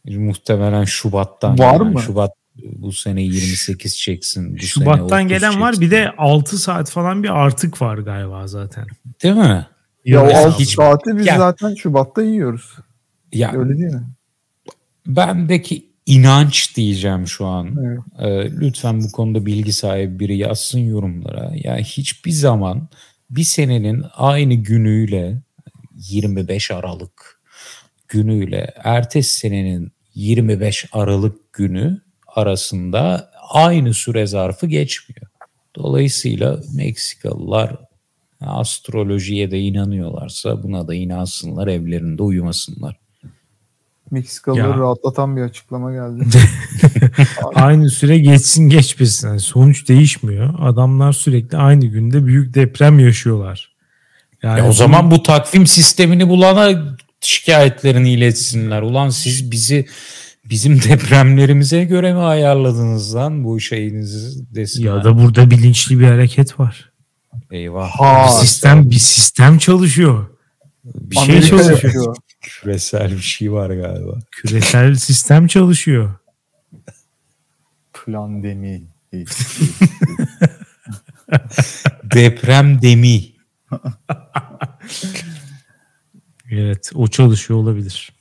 Speaker 2: Muhtemelen Şubat'tan.
Speaker 7: Var
Speaker 2: gelen.
Speaker 7: mı?
Speaker 2: Şubat bu sene 28 çeksin. Bu sene
Speaker 1: Şubat'tan
Speaker 2: 30
Speaker 1: gelen var
Speaker 2: çeksin.
Speaker 1: bir de 6 saat falan bir artık var galiba zaten.
Speaker 2: Değil mi?
Speaker 7: Ya o
Speaker 1: Yarı
Speaker 7: 6
Speaker 1: hesabı.
Speaker 2: hiç-
Speaker 7: saati biz
Speaker 2: Ya-
Speaker 7: zaten Şubat'ta yiyoruz.
Speaker 2: Ya
Speaker 7: Öyle değil mi?
Speaker 2: bendeki inanç diyeceğim şu an.
Speaker 7: Evet.
Speaker 2: Ee, lütfen bu konuda bilgi sahibi biri yazsın yorumlara. Yani hiçbir zaman bir senenin aynı günüyle 25 Aralık günüyle ertesi senenin 25 Aralık günü arasında aynı süre zarfı geçmiyor. Dolayısıyla Meksikalılar astrolojiye de inanıyorlarsa buna da inansınlar, evlerinde uyumasınlar.
Speaker 7: Meksikalıları
Speaker 1: Ya.
Speaker 7: rahatlatan bir açıklama geldi.
Speaker 1: Aynı süre geçsin geçmesin. Yani sonuç değişmiyor. Adamlar sürekli aynı günde büyük deprem yaşıyorlar. Yani
Speaker 2: Ya o zaman bu takvim sistemini bulana şikayetlerini iletsinler. Ulan siz bizi bizim depremlerimize göre mi ayarladınız lan bu şeyinizi desinler.
Speaker 1: ya da burada bilinçli bir hareket var.
Speaker 2: Eyvah.
Speaker 7: Ha.
Speaker 1: Bir sistem bir sistem çalışıyor.
Speaker 2: Bir
Speaker 1: şey
Speaker 7: Amerika
Speaker 1: çalışıyor.
Speaker 7: yapıyor.
Speaker 2: küresel bir şey var galiba.
Speaker 1: Küresel sistem çalışıyor.
Speaker 7: Plandemi.
Speaker 2: Deprem demi.
Speaker 1: Evet o çalışıyor olabilir.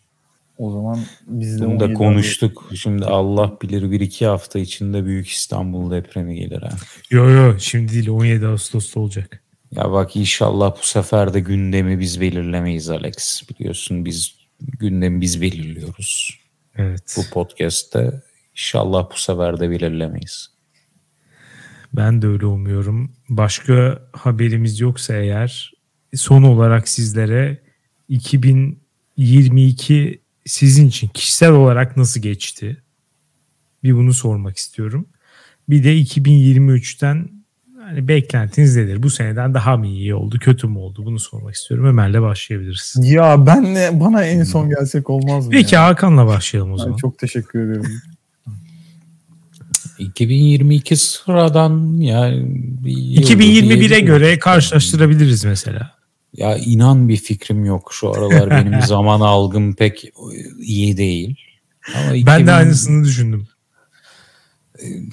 Speaker 7: O zaman biz de
Speaker 2: Bunu da
Speaker 7: 17
Speaker 2: konuştuk. Şimdi Allah bilir bir iki hafta içinde Büyük İstanbul depremi gelir ha.
Speaker 1: Yo yo şimdi değil 17 Ağustos'ta olacak.
Speaker 2: Ya bak inşallah bu sefer de gündemi biz belirlemeyiz Alex. Biliyorsun biz gündemi biz belirliyoruz.
Speaker 1: Evet.
Speaker 2: bu podcast'te. İnşallah bu sefer de belirlemeyiz.
Speaker 1: Ben de öyle umuyorum. Başka haberimiz yoksa eğer son olarak sizlere 2022 sizin için kişisel olarak nasıl geçti? Bir bunu sormak istiyorum. Bir de 2023'ten hani beklentiniz nedir? Bu seneden daha mı iyi oldu, kötü mü oldu? Bunu sormak istiyorum. Ömer'le başlayabiliriz.
Speaker 7: Ya benle bana en son gelsek olmaz mı?
Speaker 1: Peki
Speaker 7: ya?
Speaker 1: Hakan'la başlayalım o zaman.
Speaker 7: çok teşekkür ederim.
Speaker 2: 2022 sıradan yani bir yıl
Speaker 1: 2021'e
Speaker 2: diyebilirim.
Speaker 1: göre karşılaştırabiliriz mesela.
Speaker 2: Ya inan bir fikrim yok. Şu aralar benim zaman algım pek iyi değil. Ama
Speaker 1: Ben
Speaker 2: 2000
Speaker 1: de aynısını düşündüm.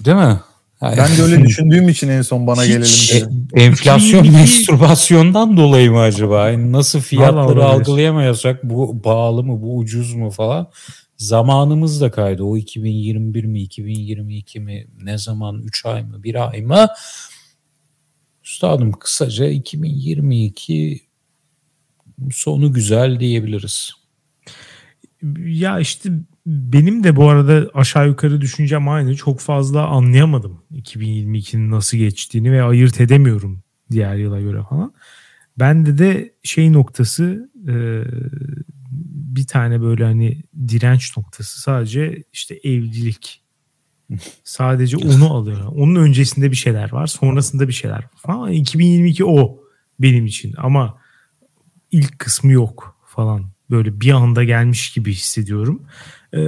Speaker 2: Değil mi? Yani
Speaker 7: Ben de öyle düşündüğüm için en son bana gelelim
Speaker 2: hiç
Speaker 7: dedim.
Speaker 2: enflasyon
Speaker 1: 2022
Speaker 2: mastürbasyondan dolayı mı acaba? Yani nasıl fiyatları algılayamıyorsak bu pahalı mı bu ucuz mu falan. Zamanımız da kaydı. O 2021 mi 2022 mi ne zaman 3 ay mı 1 ay mı? Üstadım kısaca 2022 sonu güzel diyebiliriz.
Speaker 1: Ya işte benim de bu arada aşağı yukarı düşüncem aynı. Çok fazla anlayamadım 2022'nin nasıl geçtiğini ve ayırt edemiyorum diğer yıla göre falan. Bende de şey noktası e, bir tane böyle hani direnç noktası sadece işte evlilik. Sadece onu alıyor. Onun öncesinde bir şeyler var. Sonrasında bir şeyler var falan. 2022 o benim için ama ilk kısmı yok falan. Böyle bir anda gelmiş gibi hissediyorum. Ee,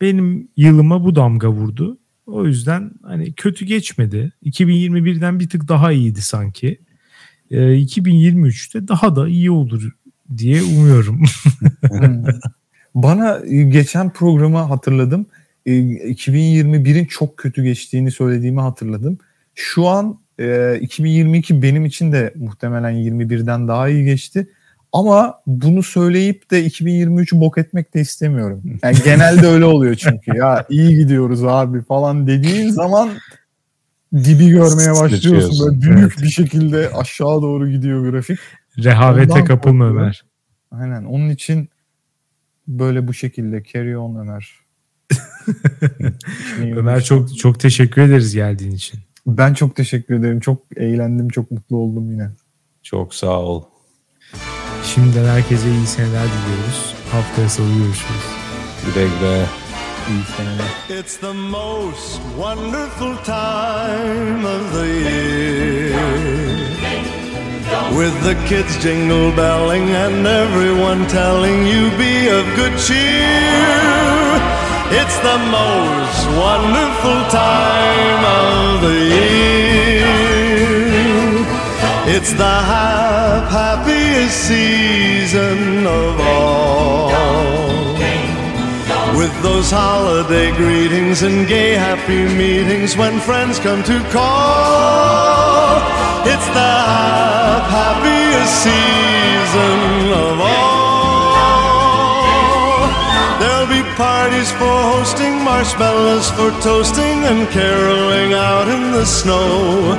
Speaker 1: benim yılıma bu damga vurdu. O yüzden hani kötü geçmedi. 2021'den bir tık daha iyiydi sanki. Ee, 2023'te daha da iyi olur diye umuyorum.
Speaker 7: Bana e, geçen programı hatırladım. E, 2021'in çok kötü geçtiğini söylediğimi hatırladım. Şu an e, 2022 benim için de muhtemelen 21'den daha iyi geçti. Ama bunu söyleyip de 2023'ü bok etmek de istemiyorum. Yani genelde öyle oluyor çünkü. Ya iyi gidiyoruz abi falan dediğin zaman dibi görmeye başlıyorsun. Böyle büyük bir şekilde aşağı doğru gidiyor grafik.
Speaker 1: Rehavete
Speaker 7: Ondan
Speaker 1: kapılma
Speaker 7: korkuyorum.
Speaker 1: Ömer.
Speaker 7: Aynen. Onun için böyle bu şekilde carry on Ömer.
Speaker 1: Ömer çok çok teşekkür ederiz geldiğin için.
Speaker 7: Ben çok teşekkür ederim. Çok eğlendim. Çok mutlu oldum yine.
Speaker 2: Çok sağ ol.
Speaker 1: Şimdiden herkese iyi seneler diliyoruz. Haftaya salı görüşürüz.
Speaker 2: Güle güle.
Speaker 7: İyi seneler.
Speaker 8: It's the most wonderful time of the year. With the kids jingle belling and everyone telling you be of good cheer. It's the most wonderful time of the year. It's the hap- happiest season of all. With those holiday greetings and gay happy meetings when friends come to call. It's the hap- happiest season of all. There'll be parties for hosting, marshmallows for toasting, and caroling out in the snow.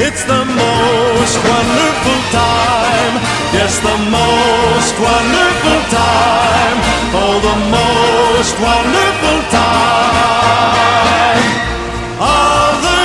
Speaker 8: It's the most wonderful time. Yes, the most wonderful time. Oh, the most wonderful time of